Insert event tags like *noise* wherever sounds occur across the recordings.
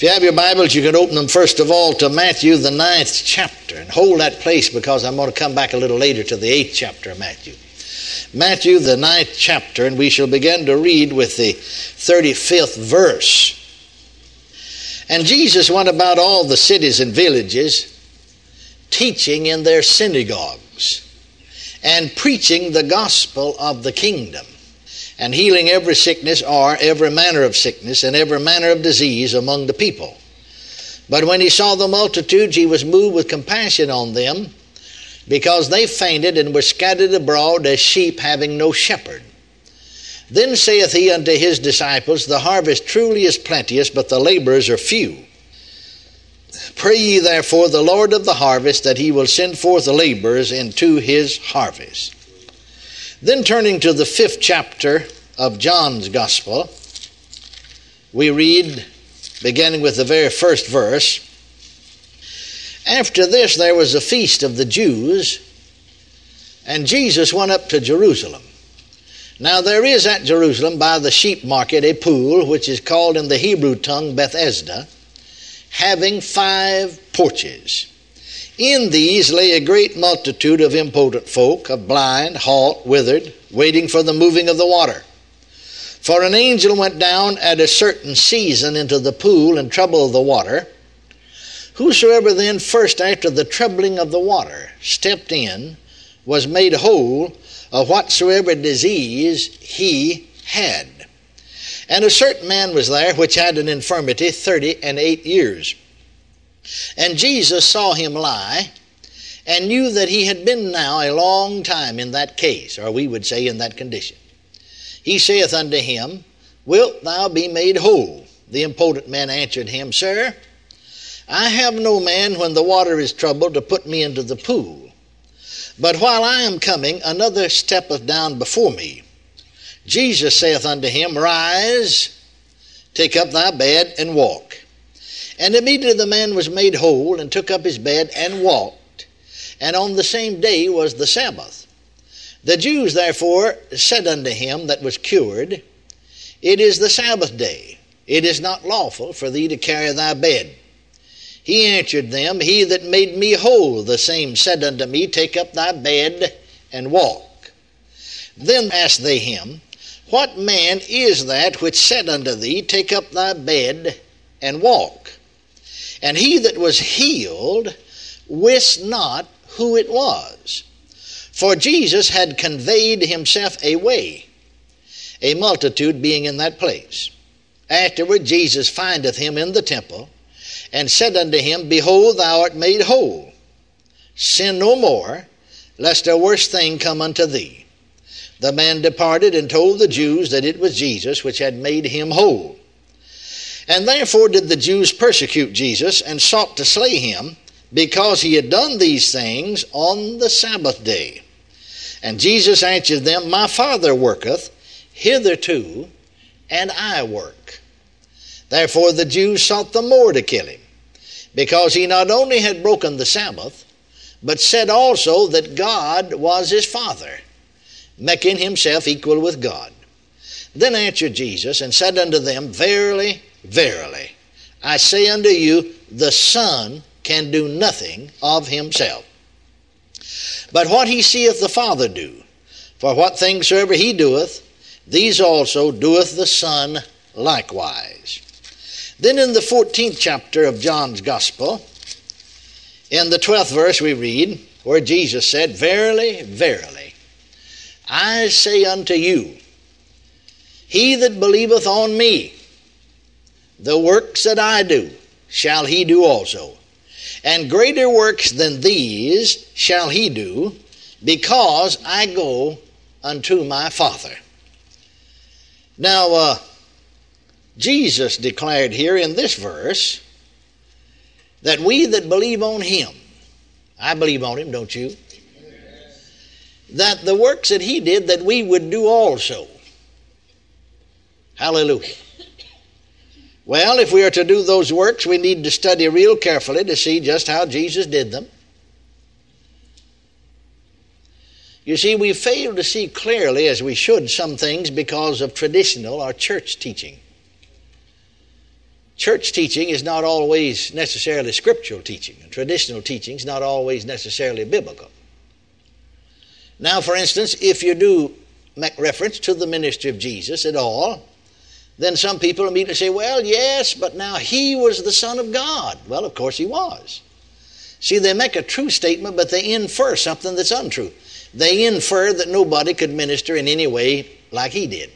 If you have your Bibles, you can open them first of all to Matthew, the ninth chapter, and hold that place because I'm going to come back a little later to the eighth chapter of Matthew. Matthew, the ninth chapter, and we shall begin to read with the 35th verse. And Jesus went about all the cities and villages, teaching in their synagogues, and preaching the gospel of the kingdom and healing every sickness or every manner of sickness and every manner of disease among the people. But when he saw the multitudes, he was moved with compassion on them, because they fainted and were scattered abroad as sheep having no shepherd. Then saith he unto his disciples, The harvest truly is plenteous, but the laborers are few. Pray ye therefore the Lord of the harvest that he will send forth laborers into his harvest. Then turning to the fifth chapter of John's Gospel, we read, beginning with the very first verse After this there was a feast of the Jews, and Jesus went up to Jerusalem. Now there is at Jerusalem by the sheep market a pool, which is called in the Hebrew tongue Bethesda, having five porches. In these lay a great multitude of impotent folk, of blind, halt, withered, waiting for the moving of the water. For an angel went down at a certain season into the pool and troubled the water. Whosoever then first after the troubling of the water stepped in was made whole of whatsoever disease he had. And a certain man was there which had an infirmity thirty and eight years. And Jesus saw him lie and knew that he had been now a long time in that case, or we would say in that condition. He saith unto him, Wilt thou be made whole? The impotent man answered him, Sir, I have no man when the water is troubled to put me into the pool. But while I am coming, another steppeth down before me. Jesus saith unto him, Rise, take up thy bed, and walk. And immediately the man was made whole, and took up his bed and walked. And on the same day was the Sabbath. The Jews therefore said unto him that was cured, It is the Sabbath day. It is not lawful for thee to carry thy bed. He answered them, He that made me whole, the same said unto me, Take up thy bed and walk. Then asked they him, What man is that which said unto thee, Take up thy bed and walk? And he that was healed wist not who it was. For Jesus had conveyed himself away, a multitude being in that place. Afterward, Jesus findeth him in the temple, and said unto him, Behold, thou art made whole. Sin no more, lest a worse thing come unto thee. The man departed and told the Jews that it was Jesus which had made him whole. And therefore did the Jews persecute Jesus and sought to slay him, because he had done these things on the Sabbath day. And Jesus answered them, My Father worketh hitherto, and I work. Therefore the Jews sought the more to kill him, because he not only had broken the Sabbath, but said also that God was his Father, making himself equal with God. Then answered Jesus and said unto them, Verily, Verily, I say unto you, the Son can do nothing of himself. But what he seeth the Father do, for what things soever he doeth, these also doeth the Son likewise. Then in the 14th chapter of John's Gospel, in the 12th verse, we read where Jesus said, Verily, verily, I say unto you, he that believeth on me, the works that I do shall he do also. And greater works than these shall he do, because I go unto my Father. Now, uh, Jesus declared here in this verse that we that believe on him, I believe on him, don't you? That the works that he did, that we would do also. Hallelujah. Well, if we are to do those works, we need to study real carefully to see just how Jesus did them. You see, we fail to see clearly, as we should, some things because of traditional or church teaching. church teaching is not always necessarily scriptural teaching, and traditional teaching is not always necessarily biblical. Now, for instance, if you do make reference to the ministry of Jesus at all, then some people immediately say, well, yes, but now he was the Son of God. Well, of course he was. See, they make a true statement, but they infer something that's untrue. They infer that nobody could minister in any way like he did.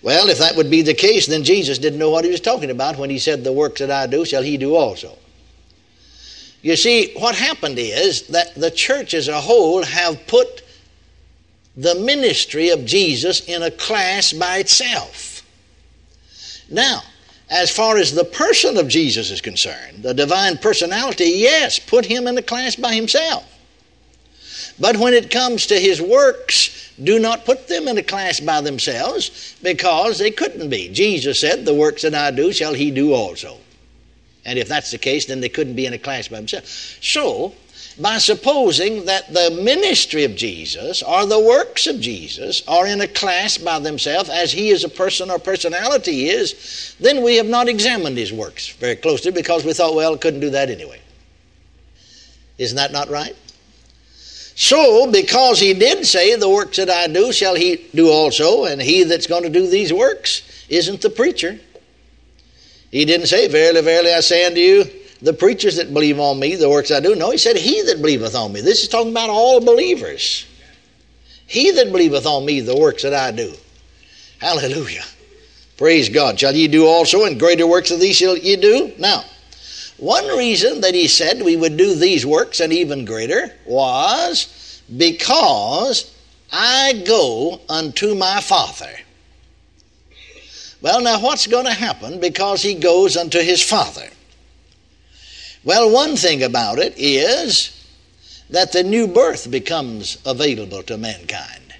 Well, if that would be the case, then Jesus didn't know what he was talking about when he said, The works that I do shall he do also. You see, what happened is that the church as a whole have put the ministry of Jesus in a class by itself. Now, as far as the person of Jesus is concerned, the divine personality, yes, put him in a class by himself. But when it comes to his works, do not put them in a class by themselves because they couldn't be. Jesus said, The works that I do shall he do also. And if that's the case, then they couldn't be in a class by themselves. So, by supposing that the ministry of Jesus or the works of Jesus are in a class by themselves as he is a person or personality is, then we have not examined his works very closely because we thought, well, couldn't do that anyway. Isn't that not right? So, because he did say, The works that I do shall he do also, and he that's going to do these works isn't the preacher. He didn't say, Verily, verily, I say unto you, the preachers that believe on me, the works I do. No, he said, He that believeth on me. This is talking about all believers. He that believeth on me, the works that I do. Hallelujah. Praise God. Shall ye do also, and greater works of these shall ye do? Now, one reason that he said we would do these works and even greater was because I go unto my Father. Well, now what's going to happen because he goes unto his Father? Well, one thing about it is that the new birth becomes available to mankind.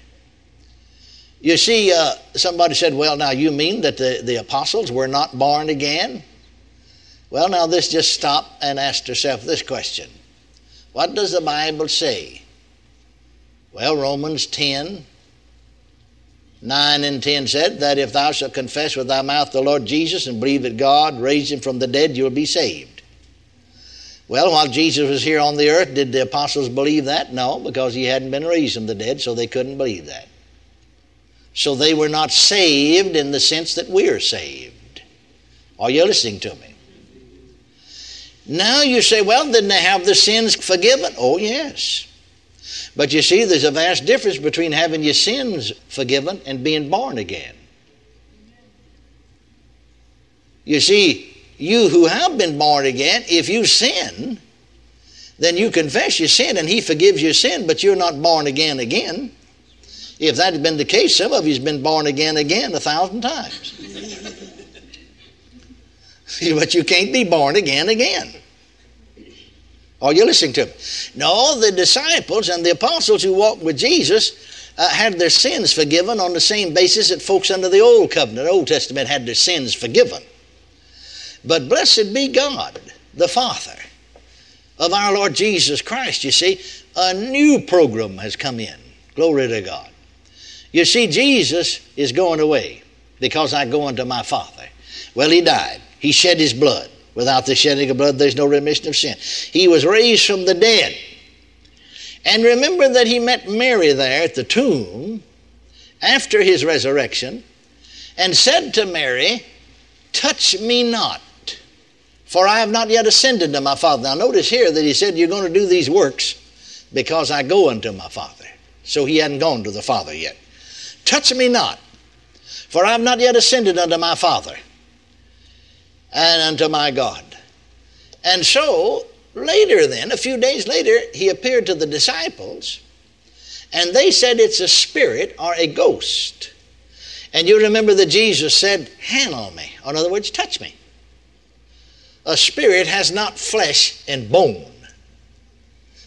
You see, uh, somebody said, Well, now you mean that the, the apostles were not born again? Well, now this just stop and ask yourself this question What does the Bible say? Well, Romans 10 9 and 10 said that if thou shalt confess with thy mouth the Lord Jesus and believe that God raised him from the dead, you'll be saved. Well, while Jesus was here on the earth, did the apostles believe that? No, because he hadn't been raised from the dead, so they couldn't believe that. So they were not saved in the sense that we're saved. Are you listening to me? Now you say, well, didn't they have the sins forgiven? Oh, yes. But you see, there's a vast difference between having your sins forgiven and being born again. You see, you who have been born again, if you sin, then you confess your sin and He forgives your sin, but you're not born again again. If that had been the case, some of you's been born again again a thousand times. *laughs* but you can't be born again again. Are you listening to me? No, the disciples and the apostles who walked with Jesus uh, had their sins forgiven on the same basis that folks under the Old Covenant, Old Testament, had their sins forgiven. But blessed be God, the Father of our Lord Jesus Christ. You see, a new program has come in. Glory to God. You see, Jesus is going away because I go unto my Father. Well, he died, he shed his blood. Without the shedding of blood, there's no remission of sin. He was raised from the dead. And remember that he met Mary there at the tomb after his resurrection and said to Mary, Touch me not, for I have not yet ascended to my Father. Now, notice here that he said, You're going to do these works because I go unto my Father. So he hadn't gone to the Father yet. Touch me not, for I have not yet ascended unto my Father and unto my God. And so, later then, a few days later, he appeared to the disciples, and they said it's a spirit or a ghost. And you remember that Jesus said, Hand on me. Or in other words, touch me a spirit has not flesh and bone.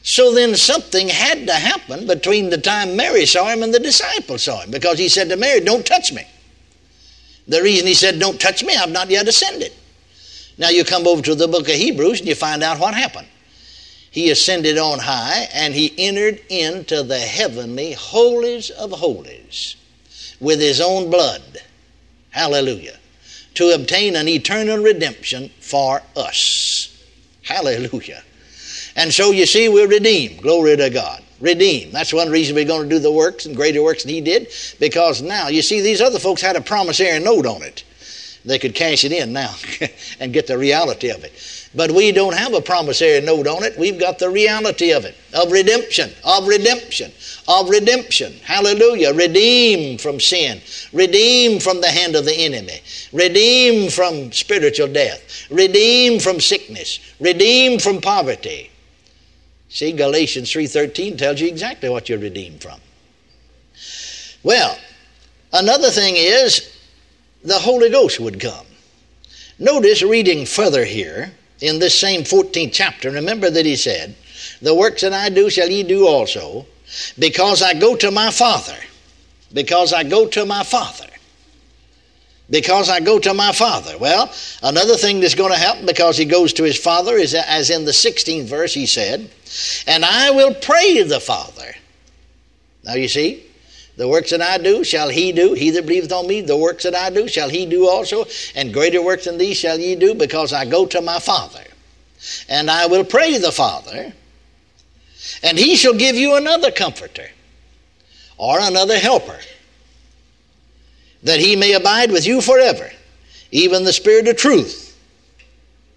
So then something had to happen between the time Mary saw him and the disciples saw him because he said to Mary, Don't touch me. The reason he said, Don't touch me, I've not yet ascended. Now you come over to the book of Hebrews and you find out what happened. He ascended on high and he entered into the heavenly holies of holies with his own blood. Hallelujah to obtain an eternal redemption for us. Hallelujah. And so you see, we're redeemed. Glory to God. Redeemed. That's one reason we're going to do the works and greater works than He did, because now, you see, these other folks had a promissory note on it. They could cash it in now *laughs* and get the reality of it. But we don't have a promissory note on it. We've got the reality of it, of redemption, of redemption, of redemption. Hallelujah. Redeemed from sin, redeemed from the hand of the enemy, redeemed from spiritual death, redeemed from sickness, redeemed from poverty. See, Galatians 3.13 tells you exactly what you're redeemed from. Well, another thing is the Holy Ghost would come. Notice reading further here in this same 14th chapter, remember that he said, The works that I do shall ye do also, because I go to my Father. Because I go to my Father. Because I go to my Father. Well, another thing that's going to happen because he goes to his Father is as in the 16th verse he said, And I will pray the Father. Now you see, the works that I do shall he do. He that believeth on me, the works that I do shall he do also. And greater works than these shall ye do, because I go to my Father. And I will pray the Father, and he shall give you another comforter or another helper, that he may abide with you forever, even the Spirit of truth.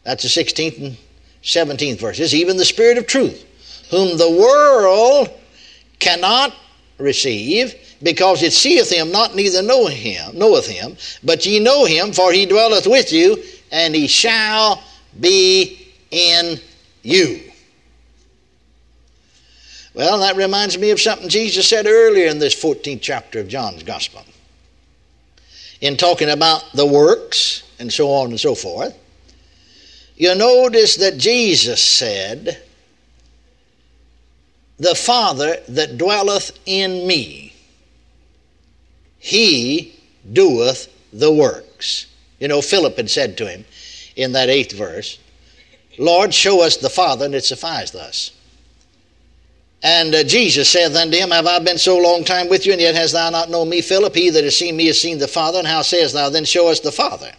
That's the 16th and 17th verses. Even the Spirit of truth, whom the world cannot receive because it seeth him not, neither know him, knoweth him, but ye know him, for he dwelleth with you, and he shall be in you. Well, that reminds me of something Jesus said earlier in this 14th chapter of John's Gospel. In talking about the works and so on and so forth, you notice that Jesus said, The Father that dwelleth in me he doeth the works. You know, Philip had said to him in that eighth verse, Lord, show us the Father, and it sufficeth us. And uh, Jesus saith unto him, Have I been so long time with you, and yet hast thou not known me, Philip? He that has seen me has seen the Father, and how sayest thou then, Show us the Father?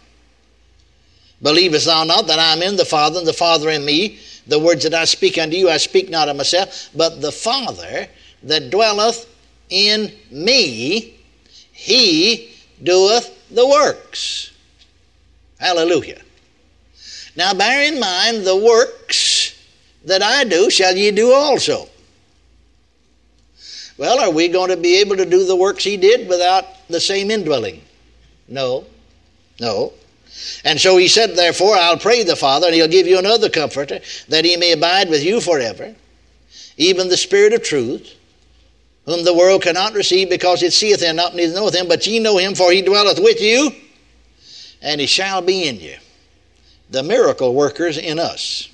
Believest thou not that I am in the Father, and the Father in me? The words that I speak unto you, I speak not of myself, but the Father that dwelleth in me, he doeth the works. Hallelujah. Now bear in mind, the works that I do shall ye do also. Well, are we going to be able to do the works he did without the same indwelling? No. No. And so he said, Therefore, I'll pray the Father, and he'll give you another comforter, that he may abide with you forever, even the Spirit of truth, whom the world cannot receive because it seeth him not, neither knoweth him, but ye know him, for he dwelleth with you, and he shall be in you. The miracle workers in us.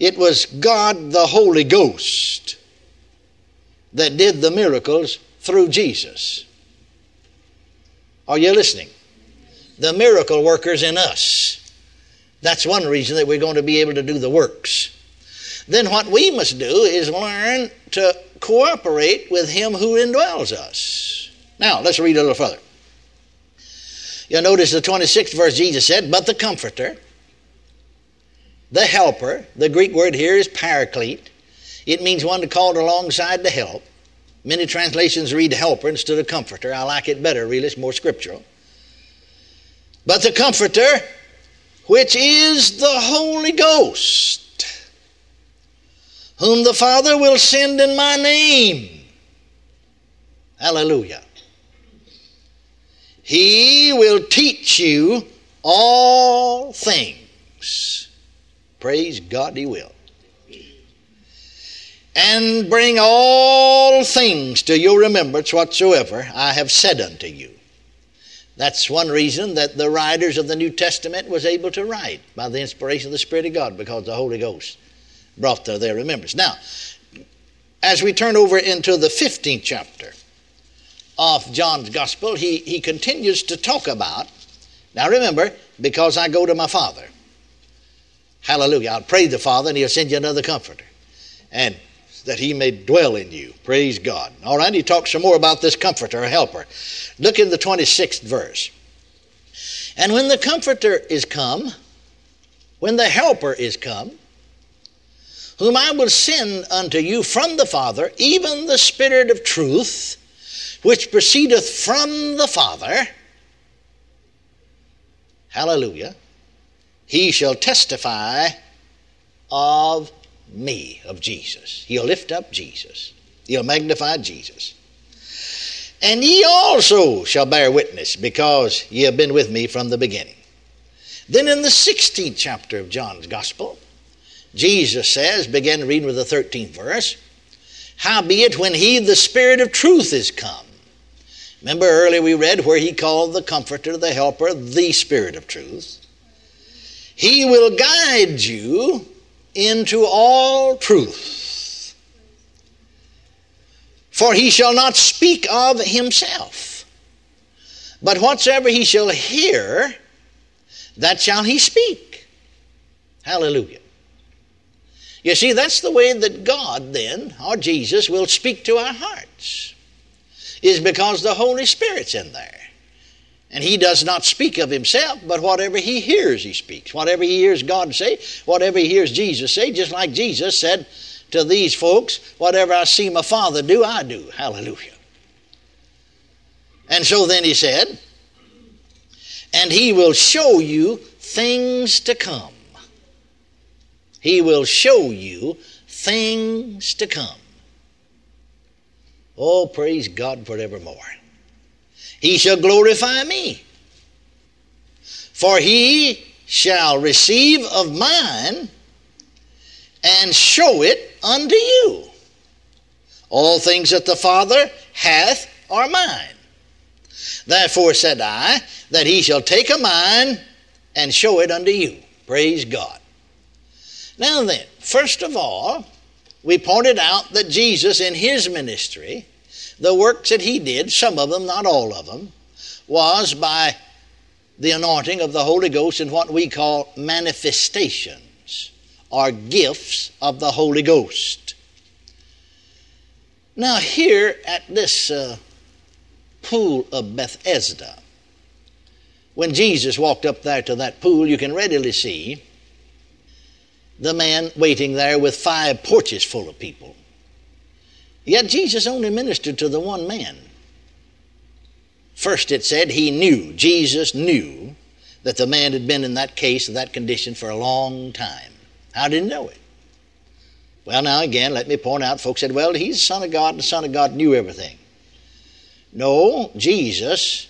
It was God the Holy Ghost that did the miracles through Jesus. Are you listening? The miracle workers in us. That's one reason that we're going to be able to do the works then what we must do is learn to cooperate with Him who indwells us. Now, let's read a little further. You'll notice the 26th verse, Jesus said, But the Comforter, the Helper, the Greek word here is paraclete. It means one to call alongside to help. Many translations read helper instead of comforter. I like it better, really, it's more scriptural. But the Comforter, which is the Holy Ghost whom the Father will send in my name. Hallelujah. He will teach you all things. Praise God, He will. And bring all things to your remembrance whatsoever I have said unto you. That's one reason that the writers of the New Testament was able to write by the inspiration of the Spirit of God because the Holy Ghost brought to their remembrance. Now, as we turn over into the 15th chapter of John's Gospel, he, he continues to talk about, now remember, because I go to my Father. Hallelujah. I'll pray the Father and he'll send you another comforter. And that he may dwell in you. Praise God. All right, he talks some more about this comforter, helper. Look in the 26th verse. And when the Comforter is come, when the Helper is come, whom I will send unto you from the Father, even the Spirit of truth, which proceedeth from the Father, hallelujah, he shall testify of me, of Jesus. He'll lift up Jesus, he'll magnify Jesus. And ye also shall bear witness, because ye have been with me from the beginning. Then in the 16th chapter of John's Gospel, Jesus says, begin reading with the 13th verse, Howbeit when he, the Spirit of truth, is come. Remember earlier we read where he called the Comforter, the Helper, the Spirit of truth. He will guide you into all truth. For he shall not speak of himself, but whatsoever he shall hear, that shall he speak. Hallelujah. You see, that's the way that God then, or Jesus, will speak to our hearts, is because the Holy Spirit's in there. And he does not speak of himself, but whatever he hears, he speaks. Whatever he hears God say, whatever he hears Jesus say, just like Jesus said to these folks, whatever I see my Father do, I do. Hallelujah. And so then he said, and he will show you things to come. He will show you things to come. Oh, praise God forevermore. He shall glorify me. For he shall receive of mine and show it unto you. All things that the Father hath are mine. Therefore said I, that he shall take of mine and show it unto you. Praise God. Now then, first of all, we pointed out that Jesus in his ministry the works that he did, some of them, not all of them, was by the anointing of the Holy Ghost in what we call manifestations or gifts of the Holy Ghost. Now, here at this uh, pool of Bethesda, when Jesus walked up there to that pool, you can readily see the man waiting there with five porches full of people. Yet Jesus only ministered to the one man. First, it said he knew, Jesus knew that the man had been in that case, in that condition for a long time. How did he know it? Well, now again, let me point out, folks said, well, he's the Son of God, and the Son of God knew everything. No, Jesus,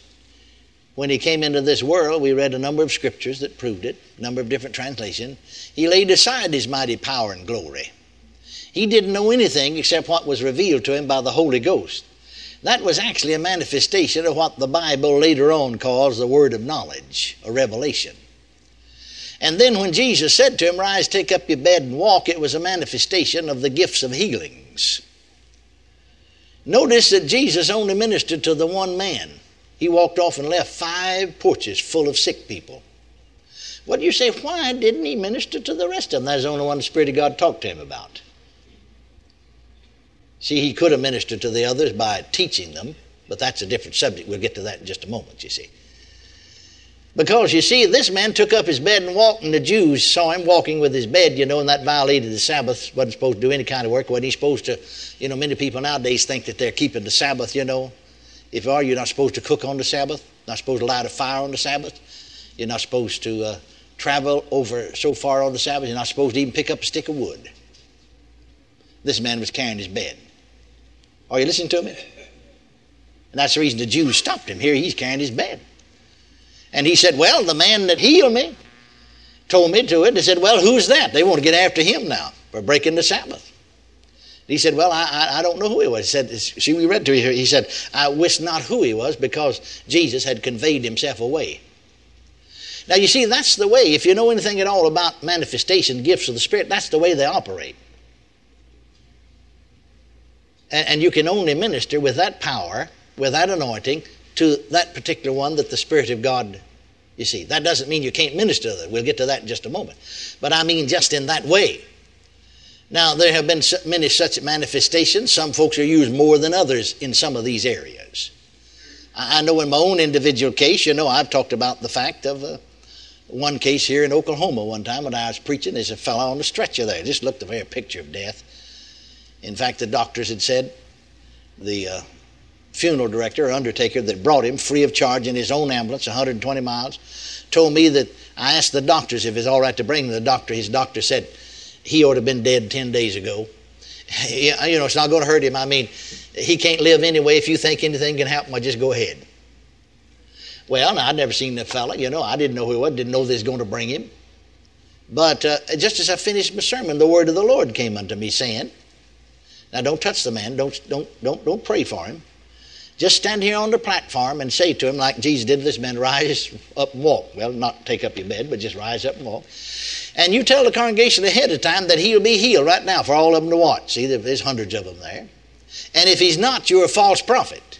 when he came into this world, we read a number of scriptures that proved it, a number of different translations. He laid aside his mighty power and glory. He didn't know anything except what was revealed to him by the Holy Ghost. That was actually a manifestation of what the Bible later on calls the word of knowledge, a revelation. And then when Jesus said to him, Rise, take up your bed and walk, it was a manifestation of the gifts of healings. Notice that Jesus only ministered to the one man. He walked off and left five porches full of sick people. What do you say? Why didn't he minister to the rest of them? That's the only one the Spirit of God talked to him about. See, he could have ministered to the others by teaching them, but that's a different subject. We'll get to that in just a moment, you see. Because you see, this man took up his bed and walked, and the Jews saw him walking with his bed, you know, and that violated the Sabbath. wasn't supposed to do any kind of work. wasn't he supposed to? You know, many people nowadays think that they're keeping the Sabbath. You know, if you are, you're not supposed to cook on the Sabbath. Not supposed to light a fire on the Sabbath. You're not supposed to uh, travel over so far on the Sabbath. You're not supposed to even pick up a stick of wood. This man was carrying his bed. Are you listening to me? And that's the reason the Jews stopped him. Here he's carrying his bed. And he said, Well, the man that healed me told me to it. They said, Well, who's that? They want to get after him now for breaking the Sabbath. He said, Well, I, I, don't know who he was. He said, See, we read to you here. He said, I wist not who he was because Jesus had conveyed himself away. Now, you see, that's the way, if you know anything at all about manifestation, gifts of the Spirit, that's the way they operate. And, and you can only minister with that power, with that anointing, to that particular one that the Spirit of God, you see. That doesn't mean you can't minister to that. We'll get to that in just a moment. But I mean just in that way. Now, there have been many such manifestations. Some folks are used more than others in some of these areas. I know in my own individual case, you know, I've talked about the fact of uh, one case here in Oklahoma one time when I was preaching. There's a fellow on the stretcher there. Just looked the very picture of death. In fact, the doctors had said the uh, funeral director or undertaker that brought him free of charge in his own ambulance, 120 miles, told me that I asked the doctors if it's all right to bring him. The doctor, his doctor said he ought to have been dead 10 days ago. *laughs* you know, it's not going to hurt him. I mean, he can't live anyway. If you think anything can happen, well, just go ahead. Well, now, I'd never seen the fella. You know, I didn't know who he was. Didn't know they was going to bring him. But uh, just as I finished my sermon, the word of the Lord came unto me, saying, "Now, don't touch the man. Don't don't don't don't pray for him. Just stand here on the platform and say to him, like Jesus did to this man, rise up and walk. Well, not take up your bed, but just rise up and walk. And you tell the congregation ahead of time that he'll be healed right now for all of them to watch. See, there's hundreds of them there. And if he's not, you're a false prophet.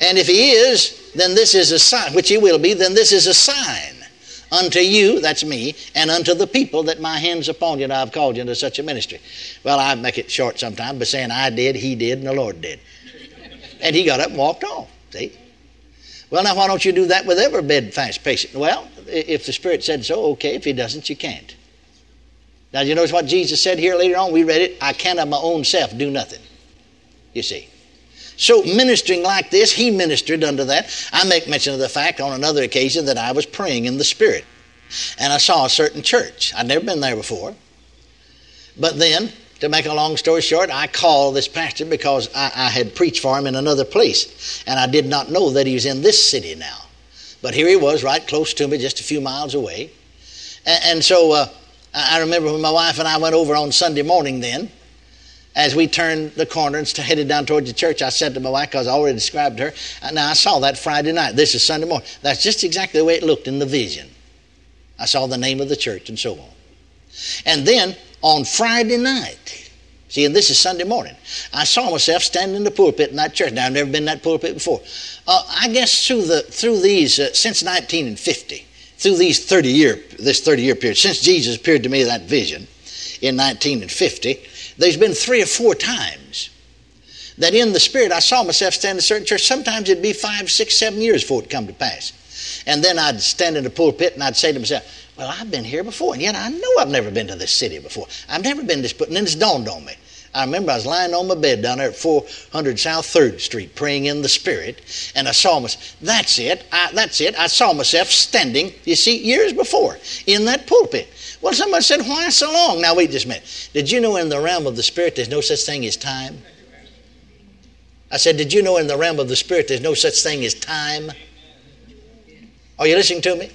And if he is, then this is a sign, which he will be, then this is a sign unto you, that's me, and unto the people that my hands upon you, and I've called you into such a ministry. Well, I make it short sometimes by saying I did, he did, and the Lord did. And he got up and walked off. See? Well, now why don't you do that with every bedfast patient? Well, if the Spirit said so, okay. If he doesn't, you can't. Now, you notice what Jesus said here later on? We read it. I can of my own self do nothing. You see. So, ministering like this, he ministered unto that. I make mention of the fact on another occasion that I was praying in the Spirit. And I saw a certain church. I'd never been there before. But then, to make a long story short, I called this pastor because I, I, had preached for him in another place. And I did not know that he was in this city now. But here he was, right close to me, just a few miles away. And, and so uh, I remember when my wife and I went over on Sunday morning then as we turned the corner and headed down towards the church, I said to my wife, because I already described her, now I saw that Friday night. This is Sunday morning. That's just exactly the way it looked in the vision. I saw the name of the church and so on. And then on Friday night, see, and this is Sunday morning, I saw myself standing in the pulpit in that church. Now, I've never been in that pulpit before. Uh, I guess through, the, through these, uh, since 1950, through these 30 year, this 30 year period, since Jesus appeared to me that vision in 1950, there's been three or four times that in the Spirit I saw myself stand in a certain church. Sometimes it'd be five, six, seven years before it come to pass. And then I'd stand in the pulpit and I'd say to myself, Well, I've been here before, and yet I know I've never been to this city before. I've never been to this, but then it's dawned on me. I remember I was lying on my bed down there at 400 South 3rd Street praying in the Spirit, and I saw myself. That's it. I, that's it. I saw myself standing, you see, years before in that pulpit. Well, somebody said, Why so long? Now, wait just a minute. Did you know in the realm of the Spirit there's no such thing as time? I said, Did you know in the realm of the Spirit there's no such thing as time? Are you listening to me?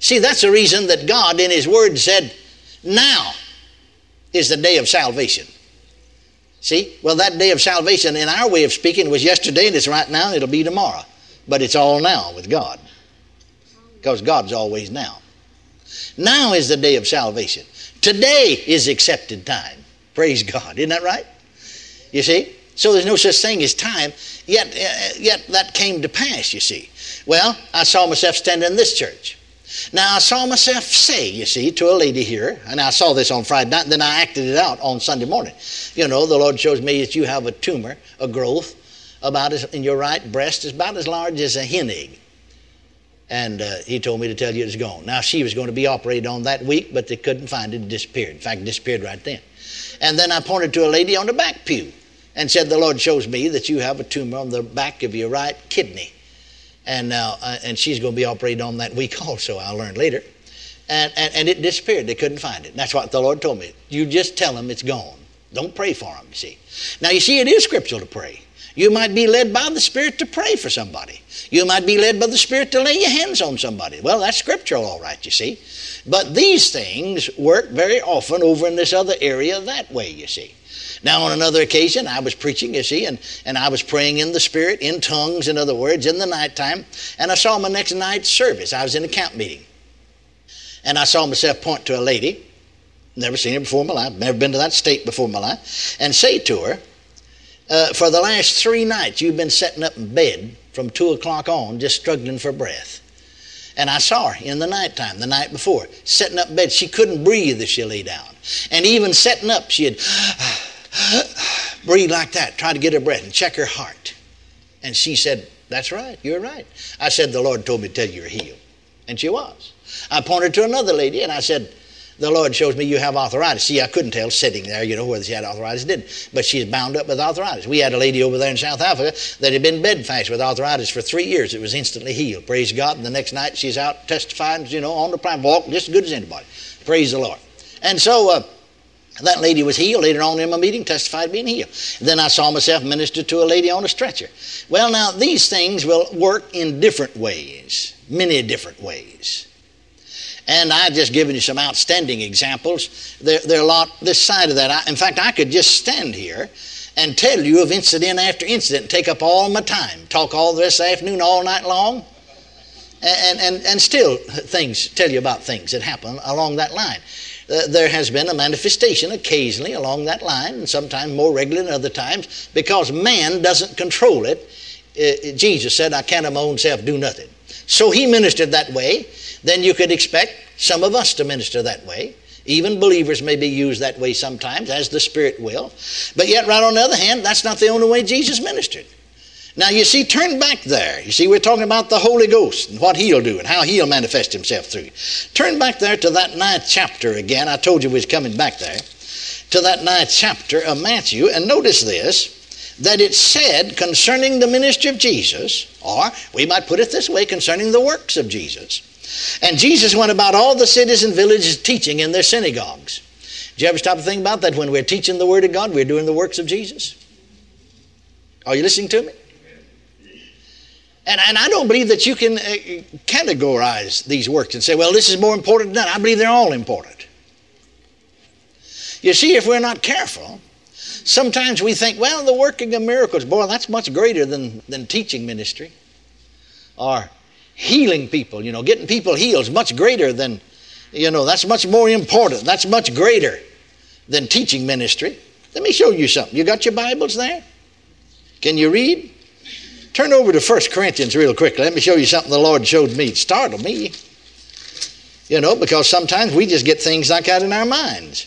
See, that's the reason that God in His Word said, Now is the day of salvation. See? Well, that day of salvation, in our way of speaking, was yesterday and it's right now and it'll be tomorrow. But it's all now with God. Because God's always now. Now is the day of salvation. Today is accepted time. Praise God. Isn't that right? You see? So there's no such thing as time. Yet, uh, yet that came to pass, you see. Well, I saw myself standing in this church. Now, I saw myself say, you see, to a lady here, and I saw this on Friday night, and then I acted it out on Sunday morning. You know, the Lord shows me that you have a tumor, a growth, about as, in your right breast, is about as large as a hen egg. And uh, he told me to tell you it's gone. Now, she was going to be operated on that week, but they couldn't find it. It disappeared. In fact, it disappeared right then. And then I pointed to a lady on the back pew and said, The Lord shows me that you have a tumor on the back of your right kidney and now uh, and she's going to be operated on that week *laughs* also. I learned later, and, and and it disappeared. They couldn't find it. That's what the Lord told me. You just tell them it's gone. Don't pray for them. You see. Now you see, it is scriptural to pray. You might be led by the Spirit to pray for somebody. You might be led by the Spirit to lay your hands on somebody. Well, that's scriptural, all right, you see. But these things work very often over in this other area that way, you see. Now, on another occasion, I was preaching, you see, and, and I was praying in the Spirit, in tongues, in other words, in the nighttime, and I saw my next night's service. I was in a camp meeting. And I saw myself point to a lady, never seen her before in my life, never been to that state before in my life, and say to her, uh, For the last three nights, you've been sitting up in bed from 2 o'clock on, just struggling for breath. And I saw her in the nighttime, the night before, sitting up in bed. She couldn't breathe as she lay down. And even sitting up, she'd *sighs* breathe like that, try to get her breath and check her heart. And she said, That's right, you're right. I said, The Lord told me to tell you you're healed. And she was. I pointed to another lady and I said, the Lord shows me you have arthritis. See, I couldn't tell sitting there, you know, whether she had arthritis or didn't. But she's bound up with arthritis. We had a lady over there in South Africa that had been bedfast with arthritis for three years. It was instantly healed. Praise God. And the next night she's out testifying, you know, on the prime walk just as good as anybody. Praise the Lord. And so uh, that lady was healed. Later on in my meeting, testified being healed. Then I saw myself minister to a lady on a stretcher. Well, now, these things will work in different ways, many different ways. And I've just given you some outstanding examples. There, there are a lot this side of that. I, in fact, I could just stand here and tell you of incident after incident, and take up all my time, talk all this afternoon, all night long, and, and, and still things tell you about things that happen along that line. Uh, there has been a manifestation occasionally along that line, and sometimes more regular than other times, because man doesn't control it. Uh, Jesus said, I can't of my own self do nothing. So he ministered that way then you could expect some of us to minister that way. Even believers may be used that way sometimes, as the Spirit will. But yet, right on the other hand, that's not the only way Jesus ministered. Now, you see, turn back there. You see, we're talking about the Holy Ghost and what He'll do and how He'll manifest Himself through you. Turn back there to that ninth chapter again. I told you we was coming back there. To that ninth chapter of Matthew, and notice this that it said concerning the ministry of Jesus, or we might put it this way concerning the works of Jesus. And Jesus went about all the cities and villages teaching in their synagogues. Did you ever stop to think about that? When we're teaching the Word of God, we're doing the works of Jesus. Are you listening to me? And, and I don't believe that you can uh, categorize these works and say, well, this is more important than that. I believe they're all important. You see, if we're not careful, sometimes we think, well, the working of miracles, boy, that's much greater than, than teaching ministry. Or healing people, you know, getting people healed is much greater than, you know, that's much more important. That's much greater than teaching ministry. Let me show you something. You got your Bibles there? Can you read? Turn over to 1 Corinthians real quickly. Let me show you something the Lord showed me. It startled me. You know, because sometimes we just get things like that in our minds.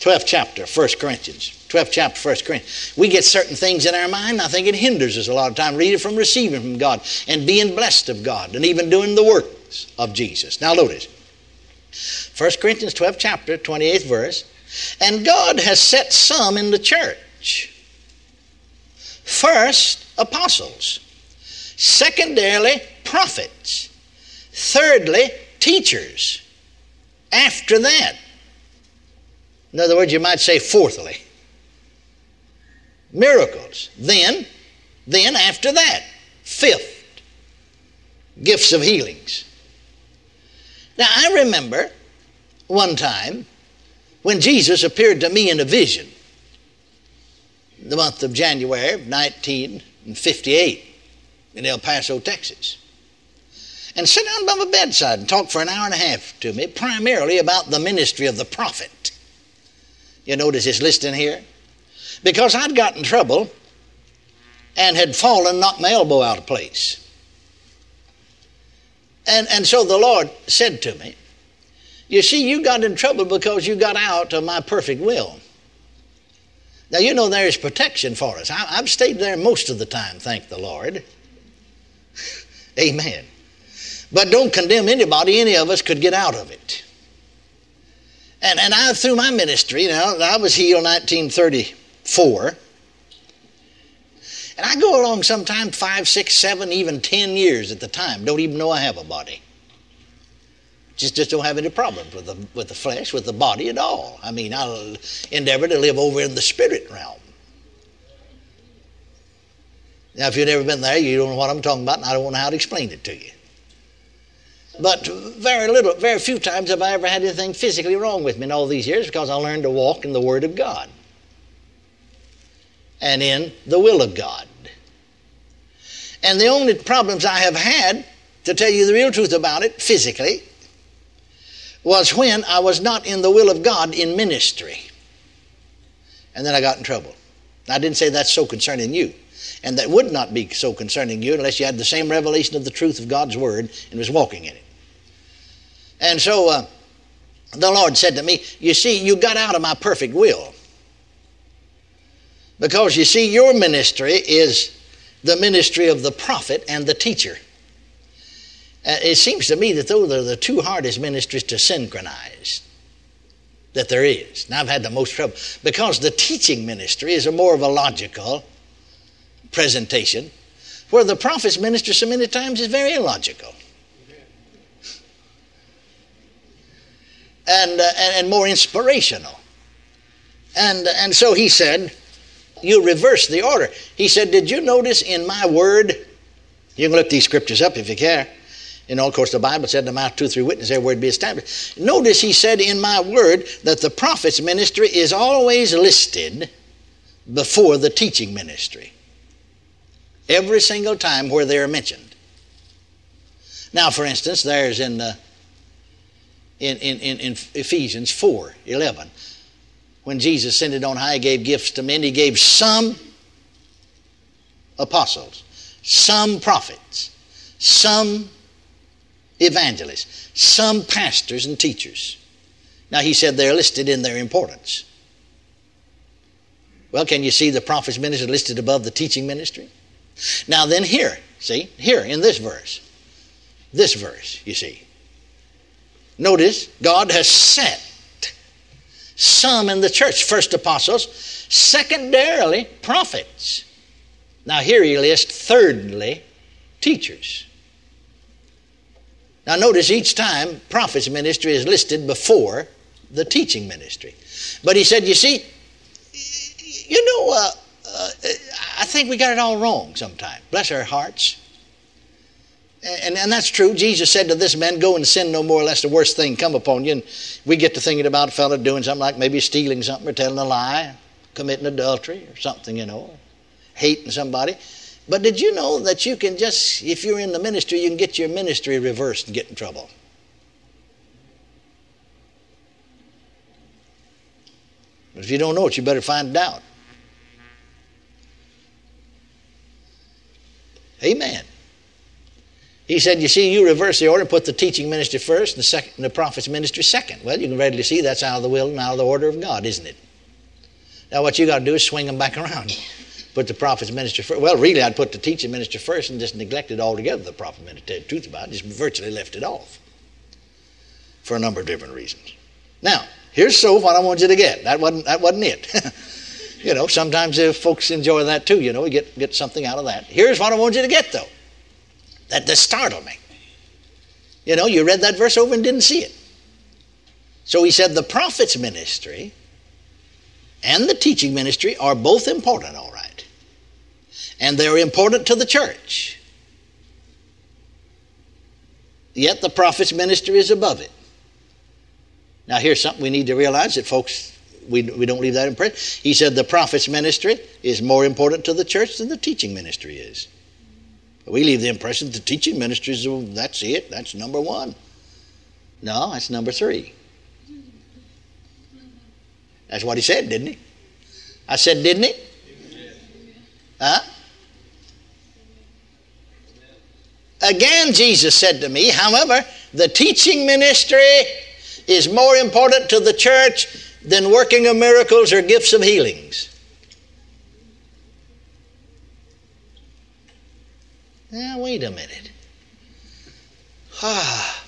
12th chapter, 1 Corinthians. 12th chapter, 1 Corinthians. We get certain things in our mind. I think it hinders us a lot of time reading from receiving from God and being blessed of God and even doing the works of Jesus. Now notice. 1 Corinthians 12th chapter, 28th verse. And God has set some in the church. First, apostles. Secondarily, prophets. Thirdly, teachers. After that, in other words, you might say fourthly, miracles. Then, then after that, fifth, gifts of healings. Now, I remember one time when Jesus appeared to me in a vision, the month of January of 1958 in El Paso, Texas. And sat down by my bedside and talked for an hour and a half to me, primarily about the ministry of the prophet. You notice his listing here? because I'd got in trouble and had fallen, knocked my elbow out of place. And, and so the Lord said to me, You see, you got in trouble because you got out of my perfect will. Now, you know there is protection for us. I, have stayed there most of the time, thank the Lord. *laughs* Amen. But don't condemn anybody, any of us could get out of it. And, and I, through my ministry, now, I was healed 1930 four. And I go along sometimes five, six, seven, even ten years at the time. Don't even know I have a body. Just, just don't have any problems with the, with the flesh, with the body at all. I mean, I'll endeavor to live over in the spirit realm. Now, if you've never been there, you don't know what I'm talking about, and I don't know how to explain it to you. But very little, very few times have I ever had anything physically wrong with me in all these years because I learned to walk in the Word of God and in the will of God. And the only problems I have had, to tell you the real truth about it, physically, was when I was not in the will of God in ministry. And then I got in trouble. I didn't say that's so concerning you. And that would not be so concerning you unless you had the same revelation of the truth of God's Word and was walking in it. And so uh, the Lord said to me, You see, you got out of my perfect will. Because you see, your ministry is the ministry of the prophet and the teacher. Uh, it seems to me that those are the two hardest ministries to synchronize that there is. And I've had the most trouble because the teaching ministry is a more of a logical presentation, where the prophet's ministry so many times is very illogical. And, uh, and, and more inspirational. And, and so he said, You reverse the order. He said, Did you notice in my word? You can look these scriptures up if you care. You know, of course, the Bible said, "The mouth two, three witnesses, their word be established." Notice he said, "In my word, that the prophet's ministry is always listed before the teaching ministry. Every single time where they are mentioned." Now, for instance, there's in the in, in, in, in Ephesians 4 11. When Jesus ascended on high, gave gifts to men. He gave some apostles, some prophets, some evangelists, some pastors and teachers. Now, he said they're listed in their importance. Well, can you see the prophet's ministry listed above the teaching ministry? Now, then, here, see, here in this verse, this verse, you see. Notice, God has set some in the church, first apostles, secondarily, prophets. Now, here he lists, thirdly, teachers. Now, notice each time prophet's ministry is listed before the teaching ministry. But he said, You see, you know, uh, uh, I think we got it all wrong sometimes. Bless our hearts. And, and that's true. Jesus said to this man, Go and sin no more, lest the worst thing come upon you. And we get to thinking about a fellow doing something like maybe stealing something or telling a lie, committing adultery or something, you know, hating somebody. But did you know that you can just, if you're in the ministry, you can get your ministry reversed and get in trouble? If you don't know it, you better find it out. Amen. He said, You see, you reverse the order, and put the teaching ministry first and the, second, and the prophet's ministry second. Well, you can readily see that's out of the will and out of the order of God, isn't it? Now, what you got to do is swing them back around put the prophet's ministry first. Well, really, I'd put the teaching ministry first and just neglected altogether the prophet ministry. To tell the truth about it, just virtually left it off for a number of different reasons. Now, here's so what I want you to get. That wasn't that wasn't it. *laughs* you know, sometimes if folks enjoy that too. You know, we get get something out of that. Here's what I want you to get though. That that startled me. You know, you read that verse over and didn't see it. So he said the prophet's ministry and the teaching ministry are both important, all right and they're important to the church. Yet the prophet's ministry is above it. Now, here's something we need to realize that folks, we, we don't leave that impression. He said the prophet's ministry is more important to the church than the teaching ministry is. We leave the impression that the teaching ministry is, well, that's it, that's number one. No, that's number three. That's what he said, didn't he? I said, didn't he? Huh? Again, Jesus said to me, however, the teaching ministry is more important to the church than working of miracles or gifts of healings. Now, wait a minute. Ah.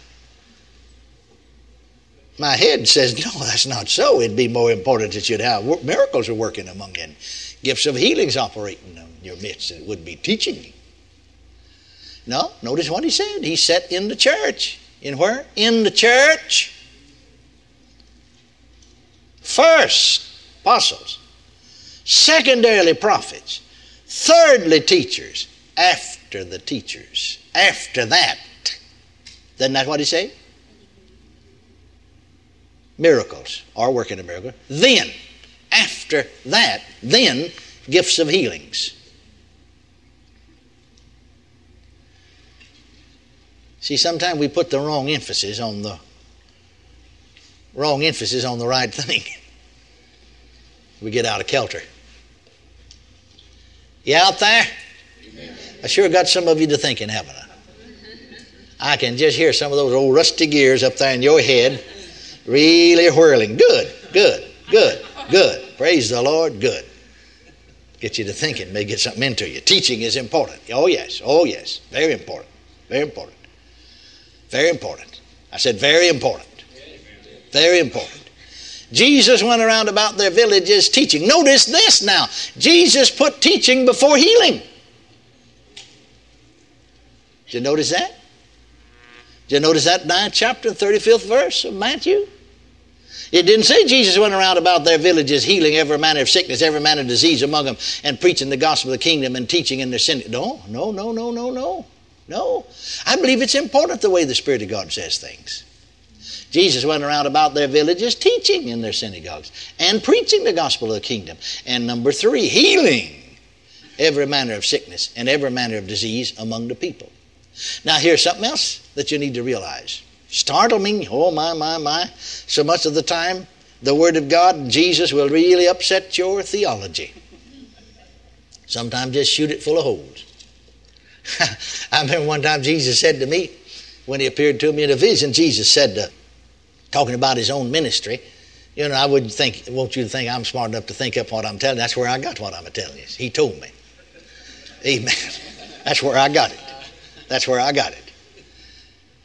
My head says, no, that's not so. It'd be more important that you'd have miracles are working among you, gifts of healings operating in your midst. It would be teaching no, notice what he said. He set in the church. In where? In the church. First, apostles. Secondarily, prophets. Thirdly, teachers. After the teachers. After that. Isn't that what he said? Miracles, are working a miracle. Then, after that, then gifts of healings. See, sometimes we put the wrong emphasis on the wrong emphasis on the right *laughs* thing. we get out of kilter. You out there? I sure got some of you to thinking, haven't I? I can just hear some of those old rusty gears up there in your head really whirling. Good, good, good, good. Praise the Lord, good. Get you to thinking, may get something into you. Teaching is important. Oh, yes. Oh, yes. Very important. Very important. Very important. I said, very important. Very important. Jesus went around about their villages teaching. Notice this now Jesus put teaching before healing. Did you notice that? Did you notice that ninth chapter, 35th verse of Matthew? It didn't say Jesus went around about their villages healing every manner of sickness, every manner of disease among them, and preaching the gospel of the kingdom and teaching in their sin. No, no, no, no, no, no. No. I believe it's important the way the Spirit of God says things. Jesus went around about their villages teaching in their synagogues and preaching the gospel of the kingdom. And number three, healing every manner of sickness and every manner of disease among the people. Now, here's something else that you need to realize. Startling, oh my, my, my. So much of the time, the Word of God Jesus will really upset your theology. Sometimes just shoot it full of holes. *laughs* I remember one time Jesus said to me, when he appeared to me in a vision, Jesus said, uh, talking about his own ministry, you know, I wouldn't think, want you to think I'm smart enough to think up what I'm telling you. That's where I got what I'm telling you. He told me. Amen. *laughs* That's where I got it. That's where I got it.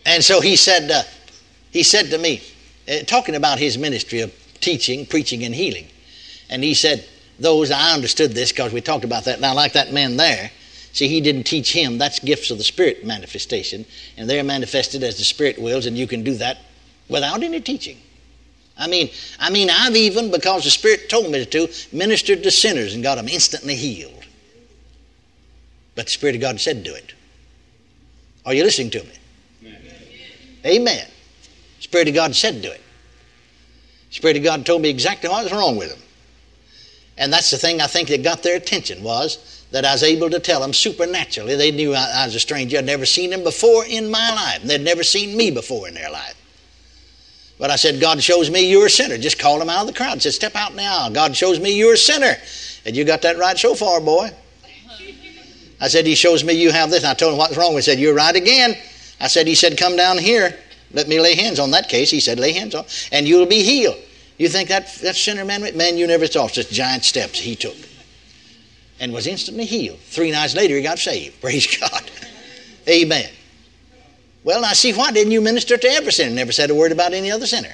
And so he said, uh, he said to me, uh, talking about his ministry of teaching, preaching, and healing, and he said, those, I understood this because we talked about that. Now, like that man there, see, he didn't teach him. That's gifts of the Spirit manifestation, and they're manifested as the Spirit wills, and you can do that without any teaching. I mean, I mean, I've even, because the Spirit told me to, ministered to sinners and got them instantly healed. But the Spirit of God said do it. Are you listening to me? Amen. Spirit of God said do it. Spirit of God told me exactly what was wrong with them. And that's the thing I think that got their attention was that I was able to tell them supernaturally. They knew I, I was a stranger. I'd never seen them before in my life. They'd never seen me before in their life. But I said, God shows me you're a sinner. Just call them out of the crowd. I said, step out now. God shows me you're a sinner. And you got that right so far, boy. I said, He shows me you have this. And I told him what's wrong. He said, You're right again. I said, He said, Come down here. Let me lay hands on that case. He said, Lay hands on, and you'll be healed. You think that that sinner man, man, you never saw such giant steps he took, and was instantly healed. Three nights later, he got saved. *laughs* Praise God. Amen. Well, now see, why didn't you minister to every sinner? Never said a word about any other sinner.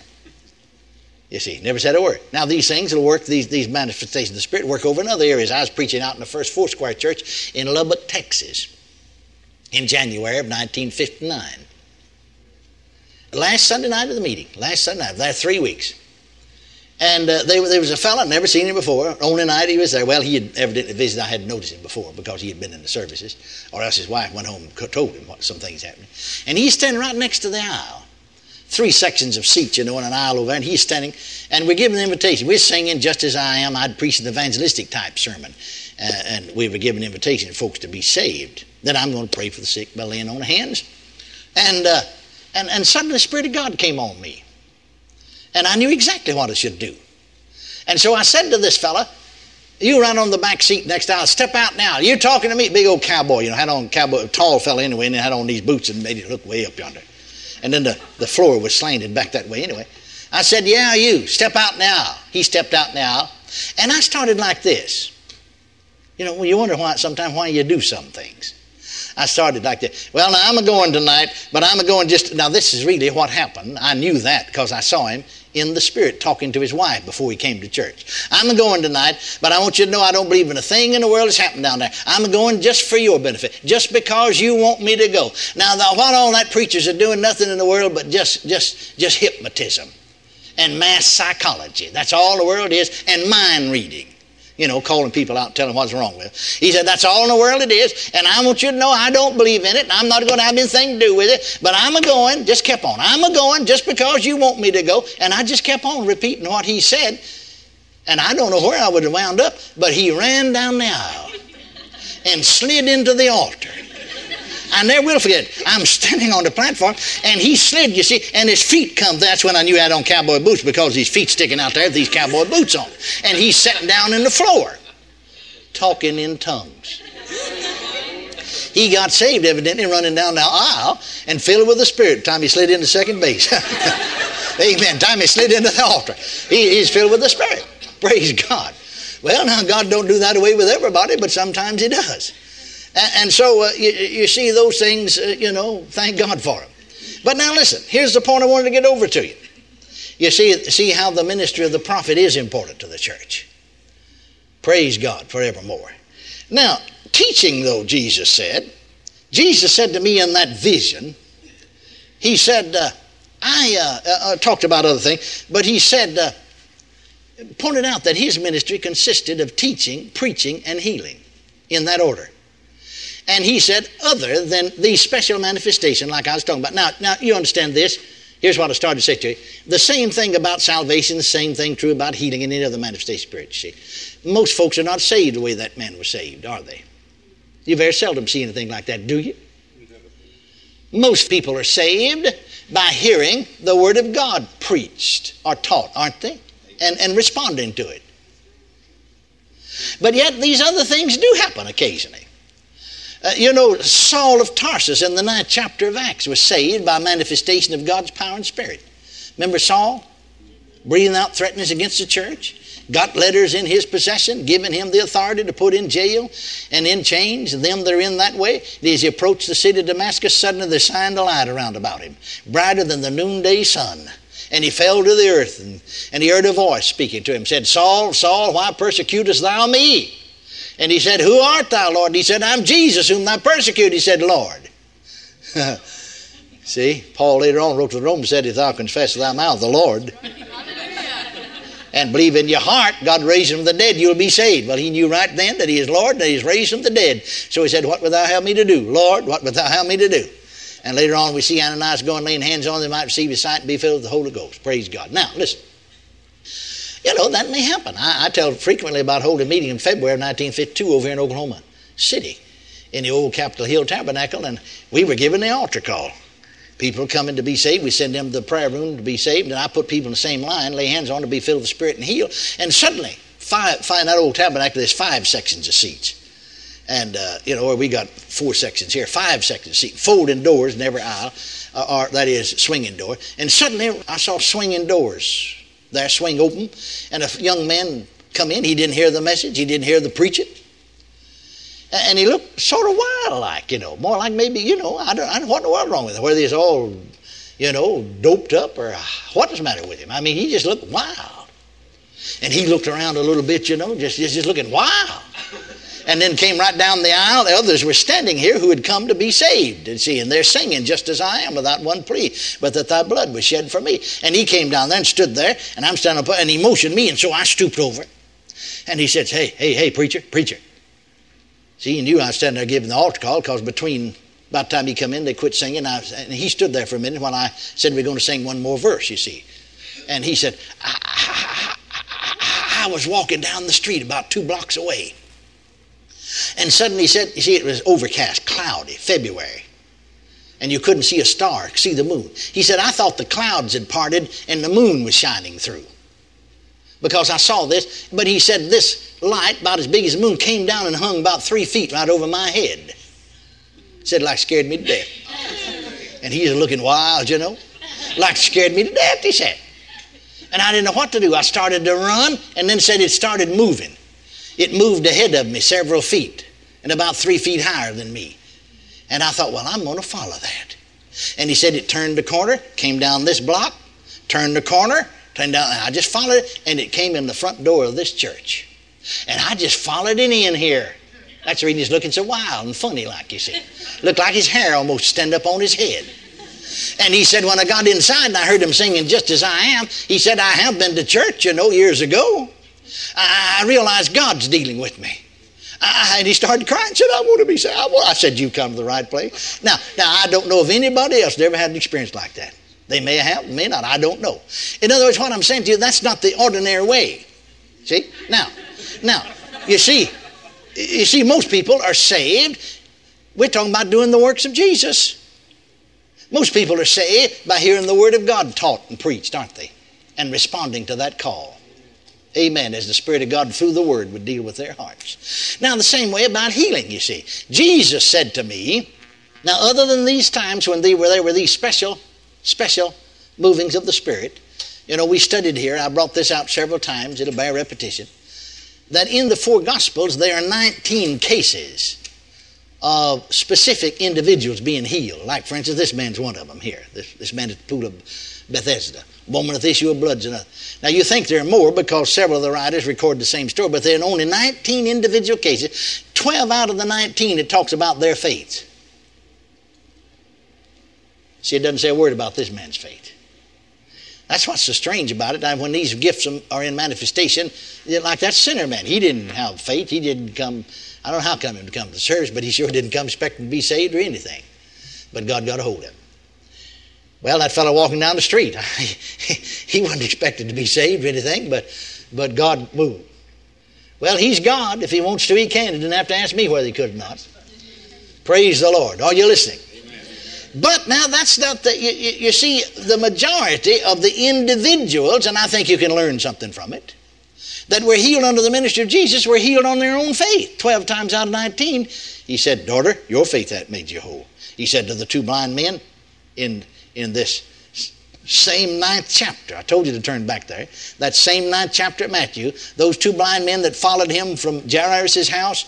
You see, never said a word. Now these things will work, these, these manifestations of the Spirit work over in other areas. I was preaching out in the first Foursquare Church in Lubbock, Texas in January of 1959. Last Sunday night of the meeting, last Sunday night, there three weeks. And uh, there, there was a fellow, I'd never seen him before. Only night he was there. Well, he had evidently visited. I hadn't noticed him before because he had been in the services, or else his wife went home and told him what some things happened. And he's standing right next to the aisle three sections of seats, you know, in an aisle over, and he's standing, and we're giving the invitation. We're singing just as I am. I'd preach an evangelistic type sermon, uh, and we were giving an invitation to folks to be saved. Then I'm going to pray for the sick by laying on hands, and uh, and and suddenly the Spirit of God came on me, and I knew exactly what I should do, and so I said to this fella. You run on the back seat next aisle. Step out now. You're talking to me, big old cowboy. You know, had on cowboy, tall fella anyway, and had on these boots and made it look way up yonder and then the, the floor was slanted back that way anyway. I said, Yeah, you, step out now. He stepped out now. And I started like this. You know, you wonder why sometimes why you do some things. I started like that. Well, now I'm a going tonight, but I'm a going just now. This is really what happened. I knew that because I saw him in the spirit talking to his wife before he came to church. I'm going tonight, but I want you to know I don't believe in a thing in the world that's happened down there. I'm going just for your benefit, just because you want me to go. Now, the, what all that preachers are doing, nothing in the world but just just just hypnotism and mass psychology. That's all the world is, and mind reading you know, calling people out and telling what's wrong with. He said, That's all in the world it is, and I want you to know I don't believe in it, and I'm not going to have anything to do with it, but I'm a going, just kept on. I'm a going just because you want me to go. And I just kept on repeating what he said, and I don't know where I would have wound up, but he ran down the aisle and slid into the altar. I never will forget. I'm standing on the platform, and he slid, you see, and his feet come. That's when I knew I had on cowboy boots because his feet sticking out there with these cowboy boots on. And he's sitting down in the floor, talking in tongues. He got saved, evidently, running down the aisle and filled with the Spirit. Time he slid into second base. *laughs* Amen. Time he slid into the altar. He, he's filled with the Spirit. Praise God. Well, now, God don't do that away with everybody, but sometimes He does. And, so uh, you, you, see those things, uh, you know, thank God for them. But now listen, here's the point I wanted to get over to you. You see, see how the ministry of the prophet is important to the church. Praise God forevermore. Now, teaching, though, Jesus said, Jesus said to me in that vision, He said, uh, I uh, uh, uh talked about other things, but He said, pointed out that His ministry consisted of teaching, preaching, and healing in that order. And He said, other than the special manifestation, like I was talking about. Now, now you understand this. Here's what I started to say to you. The same thing about salvation, the same thing true about healing and any other manifestation spirit, see. Most folks are not saved the way that man was saved, are they? You very seldom see anything like that, do you? Most people are saved by hearing the Word of God preached or taught, aren't they? And, and responding to it. But yet, these other things do happen occasionally. Uh, you know, Saul of Tarsus in the ninth chapter of Acts was saved by manifestation of God's power and spirit. Remember Saul? Breathing out threatenings against the church? got letters in his possession, giving him the authority to put in jail and in chains them that are in that way. And as he approached the city of Damascus, suddenly there shined a light around about him, brighter than the noonday sun. And he fell to the earth, and, and he heard a voice speaking to him, said, Saul, Saul, why persecutest thou me? And he said, Who art thou, Lord? And he said, I'm Jesus, whom thou persecute. He said, Lord. *laughs* See, Paul later on wrote to the Romans, said, If thou confess with thy mouth the Lord, and believe in your heart God raised him from the dead, you'll be saved. Well, he knew right then that he is Lord, that he's raised from the dead. So he said, What wilt thou have me to do? Lord, what wilt thou have me to do? And later on, we see Ananias going laying hands on them, might receive his sight and be filled with the Holy Ghost. Praise God. Now, listen. You know, that may happen. I, I tell frequently about holding a meeting in February of 1952 over here in Oklahoma City in the old Capitol Hill Tabernacle, and we were given the altar call. People coming to be saved. We send them to the prayer room to be saved, and I put people in the same line, lay hands on to be filled with the Spirit and heal. And suddenly, five, find that old tabernacle, there's five sections of seats. And, uh, you know, or we got four sections here, five sections of seats, folding doors in every aisle, uh, or that is, swinging door. And suddenly I saw swinging doors there, swing open, and a young man come in. He didn't hear the message, he didn't hear the preaching. And he looked sort of wild like, you know, more like maybe, you know, I don't, I don't what in the world wrong with him, whether he's all, you know, doped up or what's the matter with him. I mean, he just looked wild. And he looked around a little bit, you know, just, just, just looking wild. And then came right down the aisle. The others were standing here who had come to be saved. And see, and they're singing just as I am without one plea, but that thy blood was shed for me. And he came down there and stood there, and I'm standing up, and he motioned me, and so I stooped over. And he said, Hey, hey, hey, preacher, preacher. See, he knew I was standing there giving the altar call because between about the time he come in, they quit singing. I, and he stood there for a minute while I said we are going to sing one more verse, you see. And he said, I, I, I was walking down the street about two blocks away. And suddenly he said, you see, it was overcast, cloudy, February. And you couldn't see a star, see the moon. He said, I thought the clouds had parted and the moon was shining through. Because I saw this. But he said, this light, about as big as the moon, came down and hung about three feet right over my head. Said, like scared me to death. And he's looking wild, you know. Like scared me to death, he said. And I didn't know what to do. I started to run and then said it started moving. It moved ahead of me several feet and about three feet higher than me. And I thought, well, I'm going to follow that. And he said it turned the corner, came down this block, turned the corner, turned down, and I just followed it, and it came in the front door of this church. And I just followed it in here. That's the reason he's looking so wild and funny like, you see. Looked like his hair almost stand up on his head. And he said, when I got inside and I heard him singing just as I am, he said, I have been to church, you know, years ago. I, I realized God's dealing with me. I, and he started crying and said, I want to be saved. I, said, You come to the right place. Now, now, I don't know if anybody else ever had an experience like that. They may have, may not. I don't know. In other words, what I'm saying to you, that's not the ordinary way. See? Now, now, you see, you see, most people are saved. We're talking about doing the works of Jesus. Most people are saved by hearing the Word of God taught and preached, aren't they? And responding to that call. Amen. As the Spirit of God through the Word would deal with their hearts. Now, the same way about healing, you see. Jesus said to me, now, other than these times when they were, there were these special, special movings of the Spirit, you know, we studied here. I brought this out several times. It'll bear repetition. that in the four Gospels there are 19 cases of specific individuals being healed. Like, for instance, this man's one of them here. This, this man at the pool of Bethesda. Woman with issue of blood's another. Now, you think there are more because several of the writers record the same story, but there are only 19 individual cases. 12 out of the 19, it talks about their faith. See, it doesn't say a word about this man's faith. That's what's so strange about it. Now, when these gifts are in manifestation, like that sinner man, he didn't have faith. He didn't come, I don't know how come him to come to service, but he sure didn't come expecting to be saved or anything. But God got a hold of him. Well, that fellow walking down the street, *laughs* he wasn't expected to be saved or anything, but, but God moved. Well, he's God. If he wants to, he can. He didn't have to ask me whether he could or not. Praise the Lord. Are you listening? But now that's not the, you, you, see, the majority of the individuals, and I think you can learn something from it, that were healed under the ministry of Jesus were healed on their own faith. 12 times out of 19, he said, Daughter, your faith that made you whole. He said to the two blind men in, in this same ninth chapter. I told you to turn back there. That same ninth chapter of Matthew, those two blind men that followed him from Jairus' house,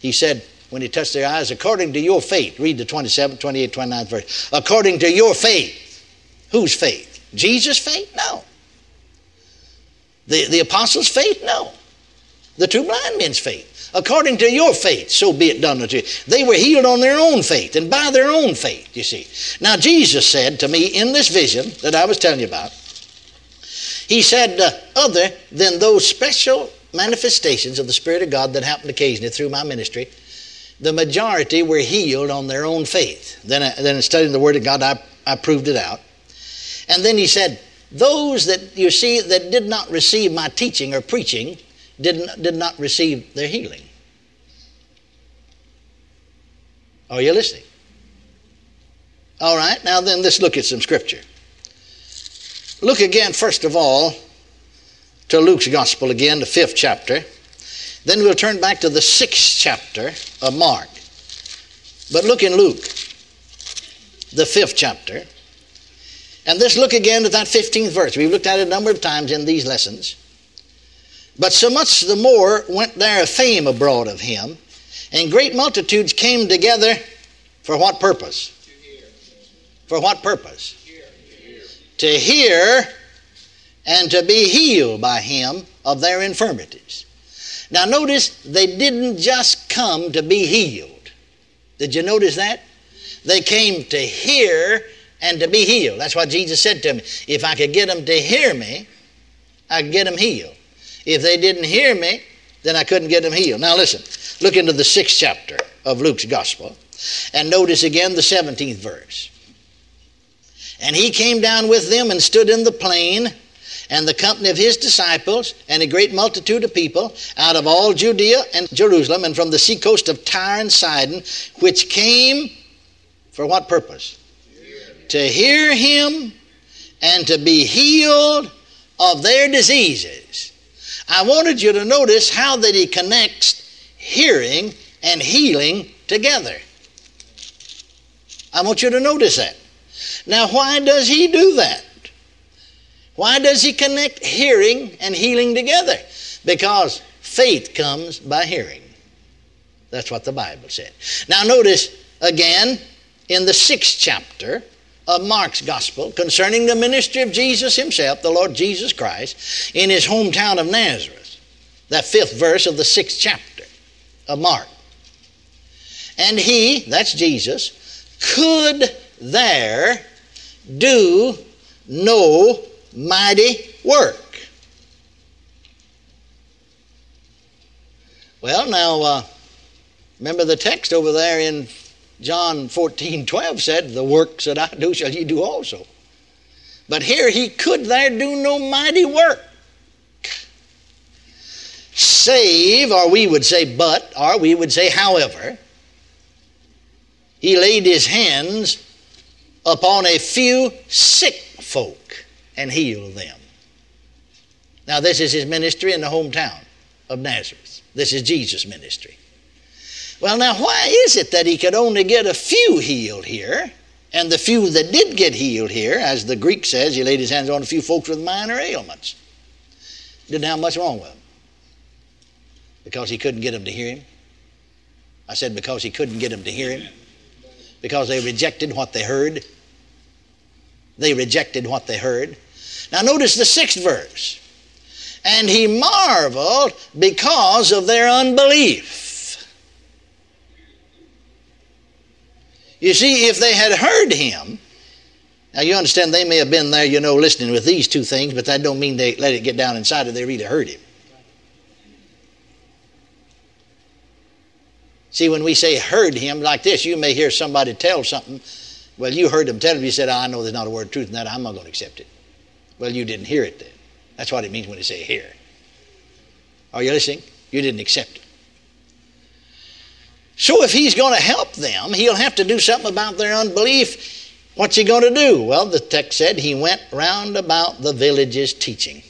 he said, when he touched their eyes, according to your faith. Read the 27, 28, 29 verse. According to your faith. Whose faith? Jesus' faith? No. The, the apostles' faith? No. The two blind men's faith. According to your faith, so be it done unto you. They were healed on their own faith and by their own faith, you see. Now, Jesus said to me in this vision that I was telling you about, He said, uh, other than those special manifestations of the Spirit of God that happened occasionally through my ministry, the majority were healed on their own faith. Then, I, then in studying the Word of God, I, I proved it out. And then he said, those that you see that did not receive my teaching or preaching did did not receive their healing. Are you listening? All right, now then let's look at some scripture. Look again, first of all, to Luke's Gospel again, the fifth chapter. Then we'll turn back to the sixth chapter of Mark. But look in Luke, the fifth chapter. And let's look again at that 15th verse. We've looked at it a number of times in these lessons. But so much the more went there a fame abroad of him, and great multitudes came together for what purpose? For what purpose? To hear and to be healed by him of their infirmities. Now, notice they didn't just come to be healed. Did you notice that? They came to hear and to be healed. That's what Jesus said to me. If I could get them to hear me, I could get them healed. If they didn't hear me, then I couldn't get them healed. Now, listen, look into the sixth chapter of Luke's Gospel and notice again the 17th verse. And he came down with them and stood in the plain and the company of his disciples and a great multitude of people out of all Judea and Jerusalem and from the seacoast of Tyre and Sidon, which came for what purpose? To hear him and to be healed of their diseases. I wanted you to notice how that he connects hearing and healing together. I want you to notice that. Now, why does he do that? Why does he connect hearing and healing together? Because faith comes by hearing. That's what the Bible said. Now, notice again in the sixth chapter of Mark's Gospel concerning the ministry of Jesus himself, the Lord Jesus Christ, in his hometown of Nazareth. That fifth verse of the sixth chapter of Mark. And he, that's Jesus, could there do no mighty work. Well, now, uh, remember the text over there in John 14 12 said, The works that I do shall ye do also. But here he could there do no mighty work. Save, or we would say but, or we would say however, he laid his hands upon a few sick folk and healed them. Now, this is his ministry in the hometown of Nazareth. This is Jesus' ministry. Well, now, why is it that he could only get a few healed here? And the few that did get healed here, as the Greek says, he laid his hands on a few folks with minor ailments. Didn't have much wrong with them. Because he couldn't get them to hear him? I said, because he couldn't get them to hear him? Because they rejected what they heard? They rejected what they heard. Now, notice the sixth verse. And he marveled because of their unbelief. You see, if they had heard him, now you understand they may have been there, you know, listening with these two things, but that don't mean they let it get down inside of they really heard him. See, when we say heard him like this, you may hear somebody tell something. Well, you heard them tell him, you said, oh, I know there's not a word of truth in that, I'm not going to accept it. Well, you didn't hear it then. That's what it means when they say hear. Are you listening? You didn't accept it. So if he's going to help them, he'll have to do something about their unbelief. What's he going to do? Well, the text said he went round about the villages teaching.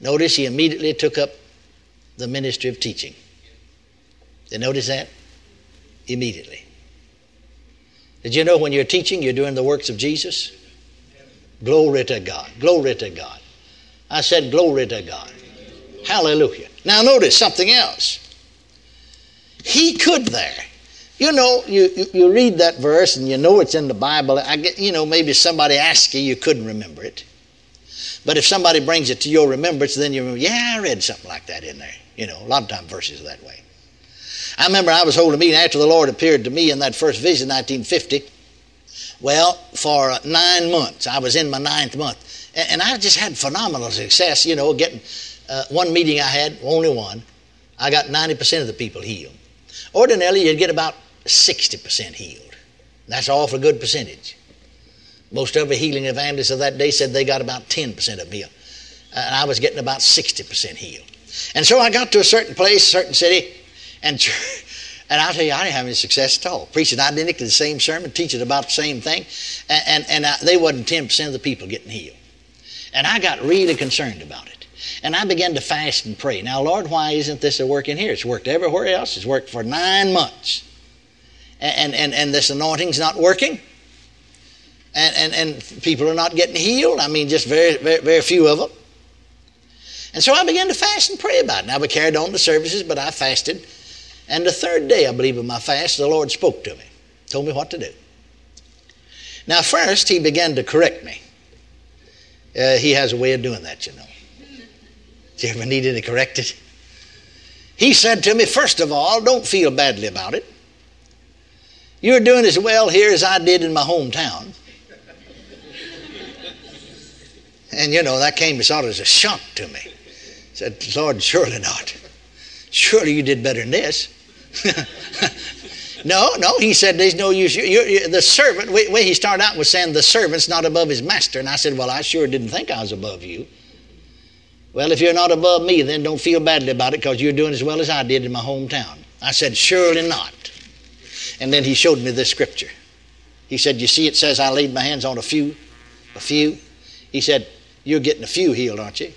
Notice he immediately took up the ministry of teaching. You notice that? Immediately. Did you know when you're teaching, you're doing the works of Jesus? Glory to God. Glory to God. I said, Glory to God. Hallelujah. Now, notice something else. He could there. You know, you, you, read that verse and you know it's in the Bible. I get, you know, maybe somebody asked you, you couldn't remember it. But if somebody brings it to your remembrance, then you remember, yeah, I read something like that in there. You know, a lot of time verses that way. I remember I was holding a meeting after the Lord appeared to me in that first vision, 1950. Well, for nine months, I was in my ninth month, and I just had phenomenal success. You know, getting uh, one meeting I had, only one, I got 90% of the people healed. Ordinarily, you'd get about 60% healed. That's all for good percentage. Most of the healing evangelists of that day said they got about 10% of healed. And I was getting about 60% healed. And so I got to a certain place, certain city, and *laughs* and I'll tell you, I didn't have any success at all. Preaching identically the same sermon, teaching about the same thing, and, and, and I, they wasn't 10% of the people getting healed. And I got really concerned about it. And I began to fast and pray. Now, Lord, why isn't this a working here? It's worked everywhere else. It's worked for nine months. And, and, and this anointing's not working. And, and, and people are not getting healed. I mean, just very, very, very few of them. And so I began to fast and pray about it. Now, we carried on the services, but I fasted. And the third day, I believe, of my fast, the Lord spoke to me, told me what to do. Now, first, He began to correct me. Uh, he has a way of doing that, you know. Do you ever need any corrected? He said to me, first of all, don't feel badly about it. You're doing as well here as I did in my hometown. And you know, that came sort of as a shock to me. I said, Lord, surely not. Surely you did better than this. *laughs* no, no, he said there's no use. You, you, the servant, way he started out was saying the servant's not above his master. And I said, Well, I sure didn't think I was above you. Well, if you're not above me, then don't feel badly about it because you're doing as well as I did in my hometown. I said, Surely not. And then he showed me this scripture. He said, You see, it says I laid my hands on a few, a few. He said, You're getting a few healed, aren't you?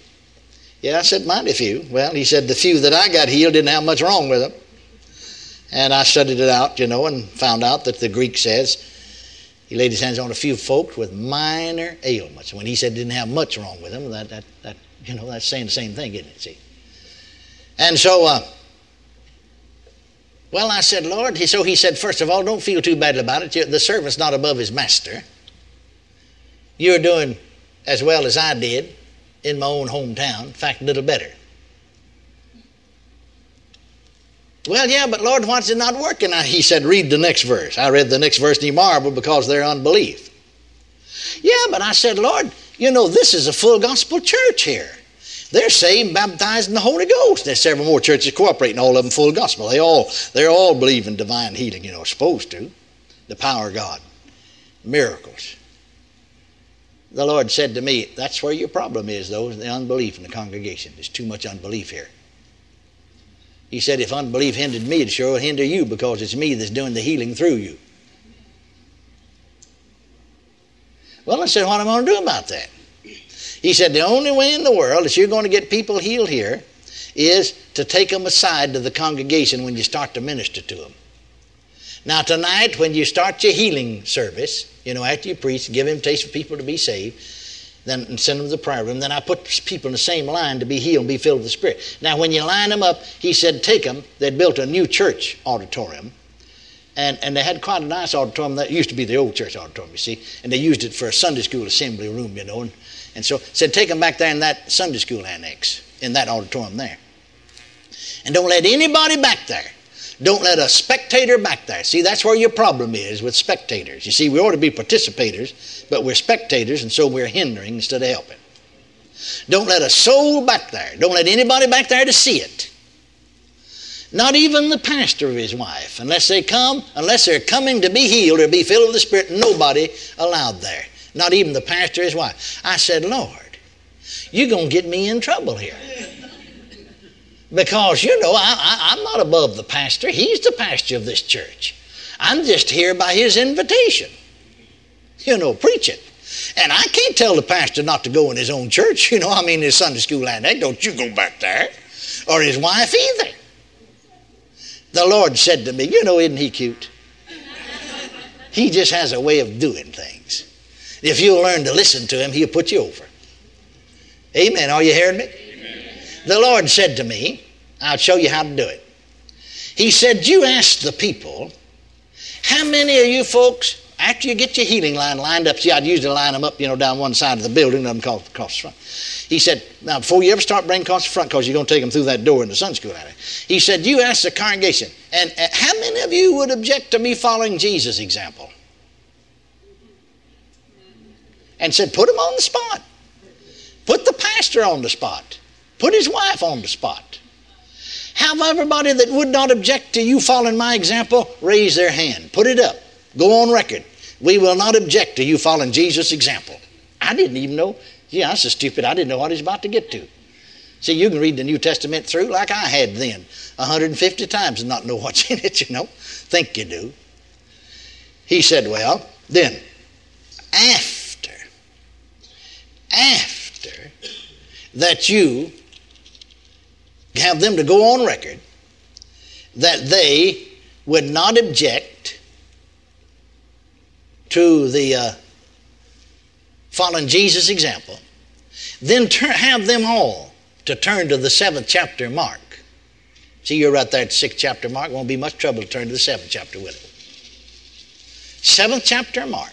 Yeah, I said, Mighty few. Well, he said, The few that I got healed didn't have much wrong with them. And I studied it out, you know, and found out that the Greek says he laid his hands on a few folks with minor ailments. When he said didn't have much wrong with them, that, that, that you know, that's saying the same thing, isn't it? See? And so, uh, well, I said, Lord, so he said, first of all, don't feel too bad about it. The servant's not above his master. You're doing as well as I did in my own hometown, in fact, a little better. Well, yeah, but Lord, why's it not working? He said, read the next verse. I read the next verse and he marveled because their unbelief. Yeah, but I said, Lord, you know, this is a full gospel church here. They're saved, baptized in the Holy Ghost. There's several more churches cooperating, all of them full gospel. They all they all believe in divine healing, you know, supposed to. The power of God. Miracles. The Lord said to me, That's where your problem is, though, the unbelief in the congregation. There's too much unbelief here. He said, If unbelief hindered me, it sure will hinder you because it's me that's doing the healing through you. Well, I said, what am I going to do about that? He said, the only way in the world that you're going to get people healed here is to take them aside to the congregation when you start to minister to them. Now, tonight, when you start your healing service, you know, after you preach, give invitation for people to be saved, then send them to the prayer room. Then I put people in the same line to be healed and be filled with the Spirit. Now, when you line them up, he said, take them. They'd built a new church auditorium. And, and they had quite a nice auditorium. That used to be the old church auditorium, you see. And they used it for a Sunday school assembly room, you know. And, and so said, take them back there in that Sunday school annex, in that auditorium there. And don't let anybody back there. Don't let a spectator back there. See, that's where your problem is with spectators. You see, we ought to be participators, but we're spectators, and so we're hindering instead of helping. Don't let a soul back there. Don't let anybody back there to see it. Not even the pastor of his wife, unless they come, unless they're coming to be healed or be filled with the Spirit, nobody allowed there. Not even the pastor or his wife. I said, Lord, you're going to get me in trouble here. Because, you know, I, am not above the pastor. He's the pastor of this church. I'm just here by his invitation. You know, preach it. And I can't tell the pastor not to go in his own church. *laughs* You know, I mean, his Sunday school and that. Don't you go back there. Or his wife either. The Lord said to me, You know, isn't he cute? He just has a way of doing things. If you'll learn to listen to him, he'll put you over. Amen. Are you hearing me? The Lord said to me, I'll show you how to do it. He said, You ask the people, how many of you folks, after you get your healing line lined up, see, I'd usually line them up, you know, down one side of the building, them across the front. He said, Now, before you ever start bringing across the front, because you're going to take them through that door in the Sunday school area, he said, You ask the congregation, and uh, how many of you would object to me following Jesus' example? And said, Put them on the spot. Put the pastor on the spot. Put his wife on the spot. Have everybody that would not object to you following my example raise their hand. Put it up. Go on record. We will not object to you following Jesus' example. I didn't even know. Yeah, I'm so stupid. I didn't know what he's about to get to. See, you can read the New Testament through like I had then, 150 times and not know what's *laughs* in it, you know. Think you do. He said, Well, then, after, after that you have them to go on record that they would not object to the uh, following Jesus' example, then have them all to turn to the seventh chapter mark. See, you're right there at the sixth chapter mark. Won't be much trouble to turn to the seventh chapter with it. Seventh chapter mark.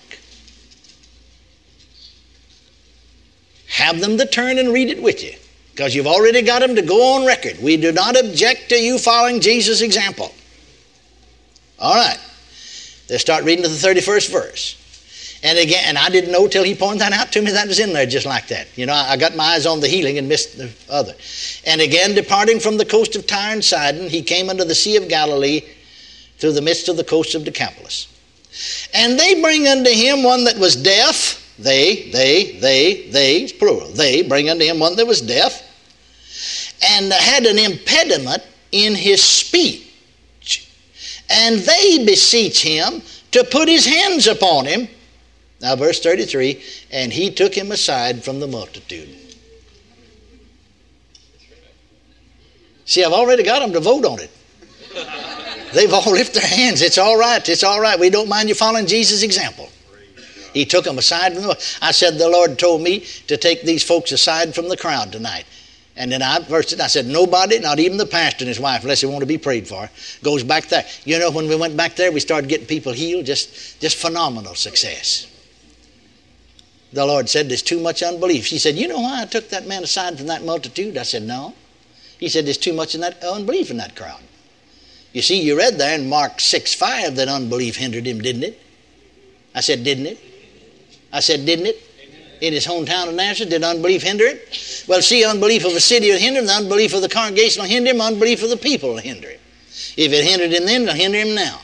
Have them to turn and read it with you because you've already got them to go on record. We do not object to you following Jesus' example. All right. Let's start reading to the 31st verse. And again, and I didn't know till he pointed that out to me that was in there just like that. You know, I got my eyes on the healing and missed the other. And again, departing from the coast of Tyre and Sidon, he came unto the Sea of Galilee through the midst of the coast of Decapolis. And they bring unto him one that was deaf. They, they, they, they, plural. They bring unto him one that was deaf and had an impediment in his speech. And they beseech him to put his hands upon him. Now, verse 33 and he took him aside from the multitude. See, I've already got them to vote on it. They've all *laughs* lifted their hands. It's all right. It's all right. We don't mind you following Jesus' example. He took them aside from the. I said, The Lord told me to take these folks aside from the crowd tonight. And then I versed it. I said, nobody, not even the pastor and his wife, unless they want to be prayed for, goes back there. You know, when we went back there, we started getting people healed. Just, just phenomenal success. The Lord said, there's too much unbelief. She said, you know why I took that man aside from that multitude? I said, no. He said, there's too much in that unbelief in that crowd. You see, you read there in Mark 6 5 that unbelief hindered him, didn't it? I said, didn't it? I said, didn't it? in his hometown of Nazareth? Did unbelief hinder him? Well, see, unbelief of a city will hinder him, the unbelief of the congregation will hinder him, unbelief of the people will hinder him. If it hindered him then, it'll hinder him now.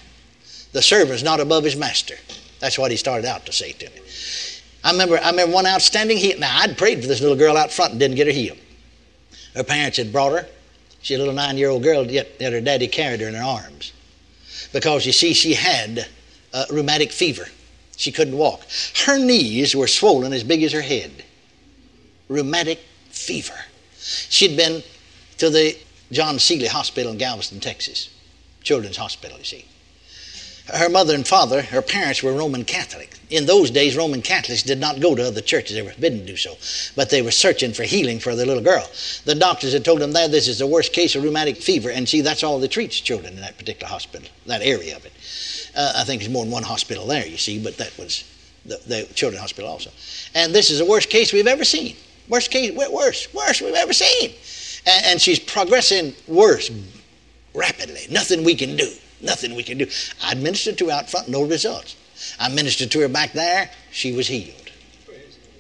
The servant's not above his master. That's what he started out to say to me. I remember, I remember one outstanding heal. Now, I'd prayed for this little girl out front and didn't get her healed. Her parents had brought her. She's a little nine year old girl, yet, yet her daddy carried her in her arms. Because, you see, she had uh, rheumatic fever. She couldn't walk. Her knees were swollen as big as her head. Rheumatic fever. She'd been to the John Sealy Hospital in Galveston, Texas. Children's Hospital, you see. Her mother and father, her parents were Roman Catholic. In those days, Roman Catholics did not go to other churches. They were forbidden to do so. But they were searching for healing for their little girl. The doctors had told them that this is the worst case of rheumatic fever. And see, that's all that treats children in that particular hospital, that area of it. Uh, I think there's more than one hospital there, you see, but that was the, the children's hospital also. And this is the worst case we've ever seen. Worst case, worse, worst we've ever seen. And, and she's progressing worse rapidly. Nothing we can do. Nothing we can do. I administered to her out front, no results. I ministered to her back there, she was healed.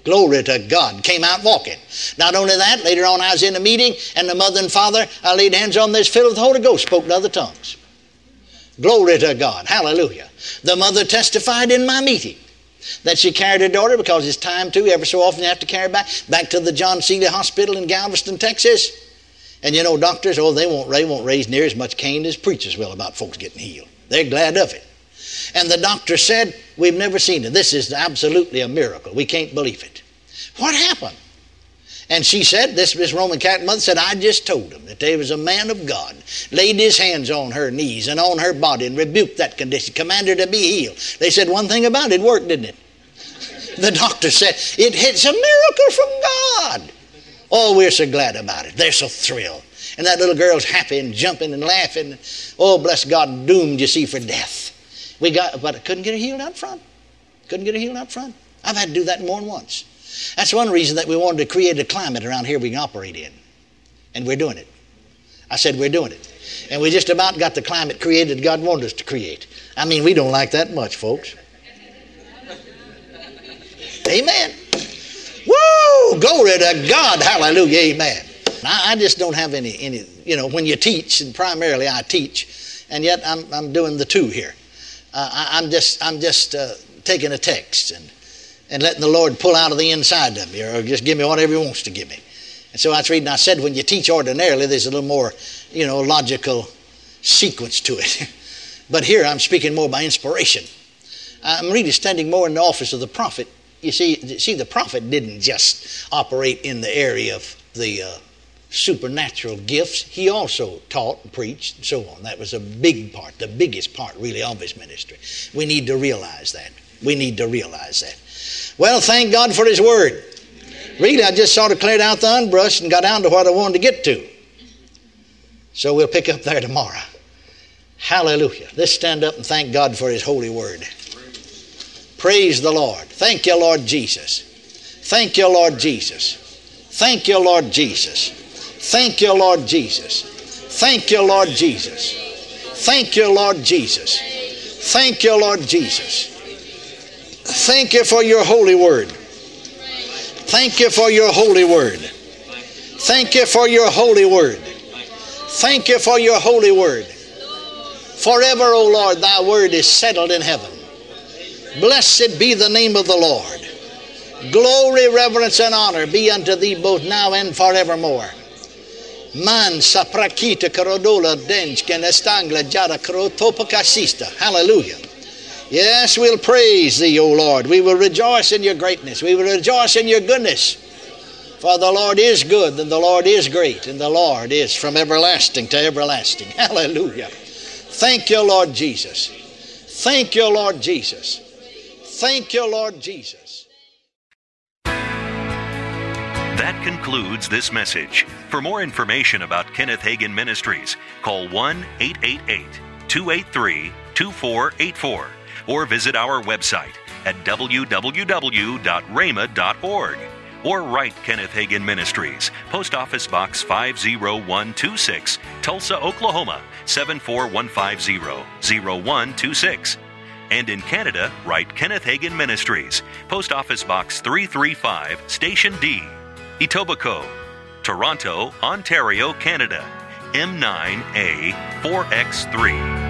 Glory to God. Came out walking. Not only that, later on I was in a meeting and the mother and father, I laid hands on this, filled with the Holy Ghost, spoke in other tongues. Glory to God. Hallelujah. The mother testified in my meeting that she carried her daughter because it's time to. Ever so often you have to carry back, back to the John Sealy Hospital in Galveston, Texas. And you know, doctors, oh, they won't, they won't raise near as much Cain as preachers will about folks getting healed. They're glad of it. And the doctor said, We've never seen it. This is absolutely a miracle. We can't believe it. What happened? And she said, this, Roman Catholic mother said, I just told him that there was a man of God, laid his hands on her knees and on her body and rebuked that condition, commanded her to be healed. They said one thing about it, it worked, didn't it? *laughs* The doctor said, it, it's a miracle from God. Oh, we're so glad about it. They're so thrilled. And that little girl's happy and jumping and laughing. Oh, bless God, doomed, you see, for death. We got, but I couldn't get her healed out front. Couldn't get her healed out front. I've had to do that more than once. That's one reason that we wanted to create a climate around here we can operate in. And we're doing it. I said we're doing it. And we just about got the climate created God wanted us to create. I mean, we don't like that much, folks. Amen. Woo! Glory to God. Hallelujah. Amen. I, I, just don't have any, any, you know, when you teach, and primarily I teach, and yet I'm, I'm doing the two here. Uh, I, am just, I'm just uh, taking a text and and letting the Lord pull out of the inside of me or just give me whatever He wants to give me. And so I was reading, I said, when you teach ordinarily, there's a little more, you know, logical sequence to it. *laughs* but here I'm speaking more by inspiration. I'm really standing more in the office of the prophet. You see, see, the prophet didn't just operate in the area of the uh, supernatural gifts. He also taught and preached and so on. That was a big part, the biggest part, really, of his ministry. We need to realize that. We need to realize that. Well, thank God for His Word. Really, I just sort of cleared out the unbrush and got down to what I wanted to get to. So we'll pick up there tomorrow. Hallelujah. Let's stand up and thank God for His holy Word. Praise the Lord. Thank you, Lord Jesus. Thank you, Lord Jesus. Thank you, Lord Jesus. Thank you, Lord Jesus. Thank you, Lord Jesus. Thank you, Lord Jesus. Thank you, Lord Jesus. Thank you for your holy word. Thank you for your holy word. Thank you for your holy word. Thank you for your holy word. Forever, O Lord, thy word is settled in heaven. Blessed be the name of the Lord. Glory, reverence, and honor be unto thee both now and forevermore. Man saprakita karodola dench estangla jara krotopakasista. Hallelujah. Yes, we'll praise thee, O Lord. We will rejoice in your greatness. We will rejoice in your goodness. For the Lord is good, and the Lord is great, and the Lord is from everlasting to everlasting. *laughs* Hallelujah. Thank you, Lord Jesus. Thank you, Lord Jesus. Thank you, Lord Jesus. That concludes this message. For more information about Kenneth Hagin Ministries, call 1 888 283 2484 or visit our website at www.rhema.org or write Kenneth Hagin Ministries, Post Office Box 50126, Tulsa, Oklahoma 74150 0126. And in Canada, write Kenneth Hagin Ministries, Post Office Box 335, Station D, Etobicoke, Toronto, Ontario, Canada, M9A 4X3.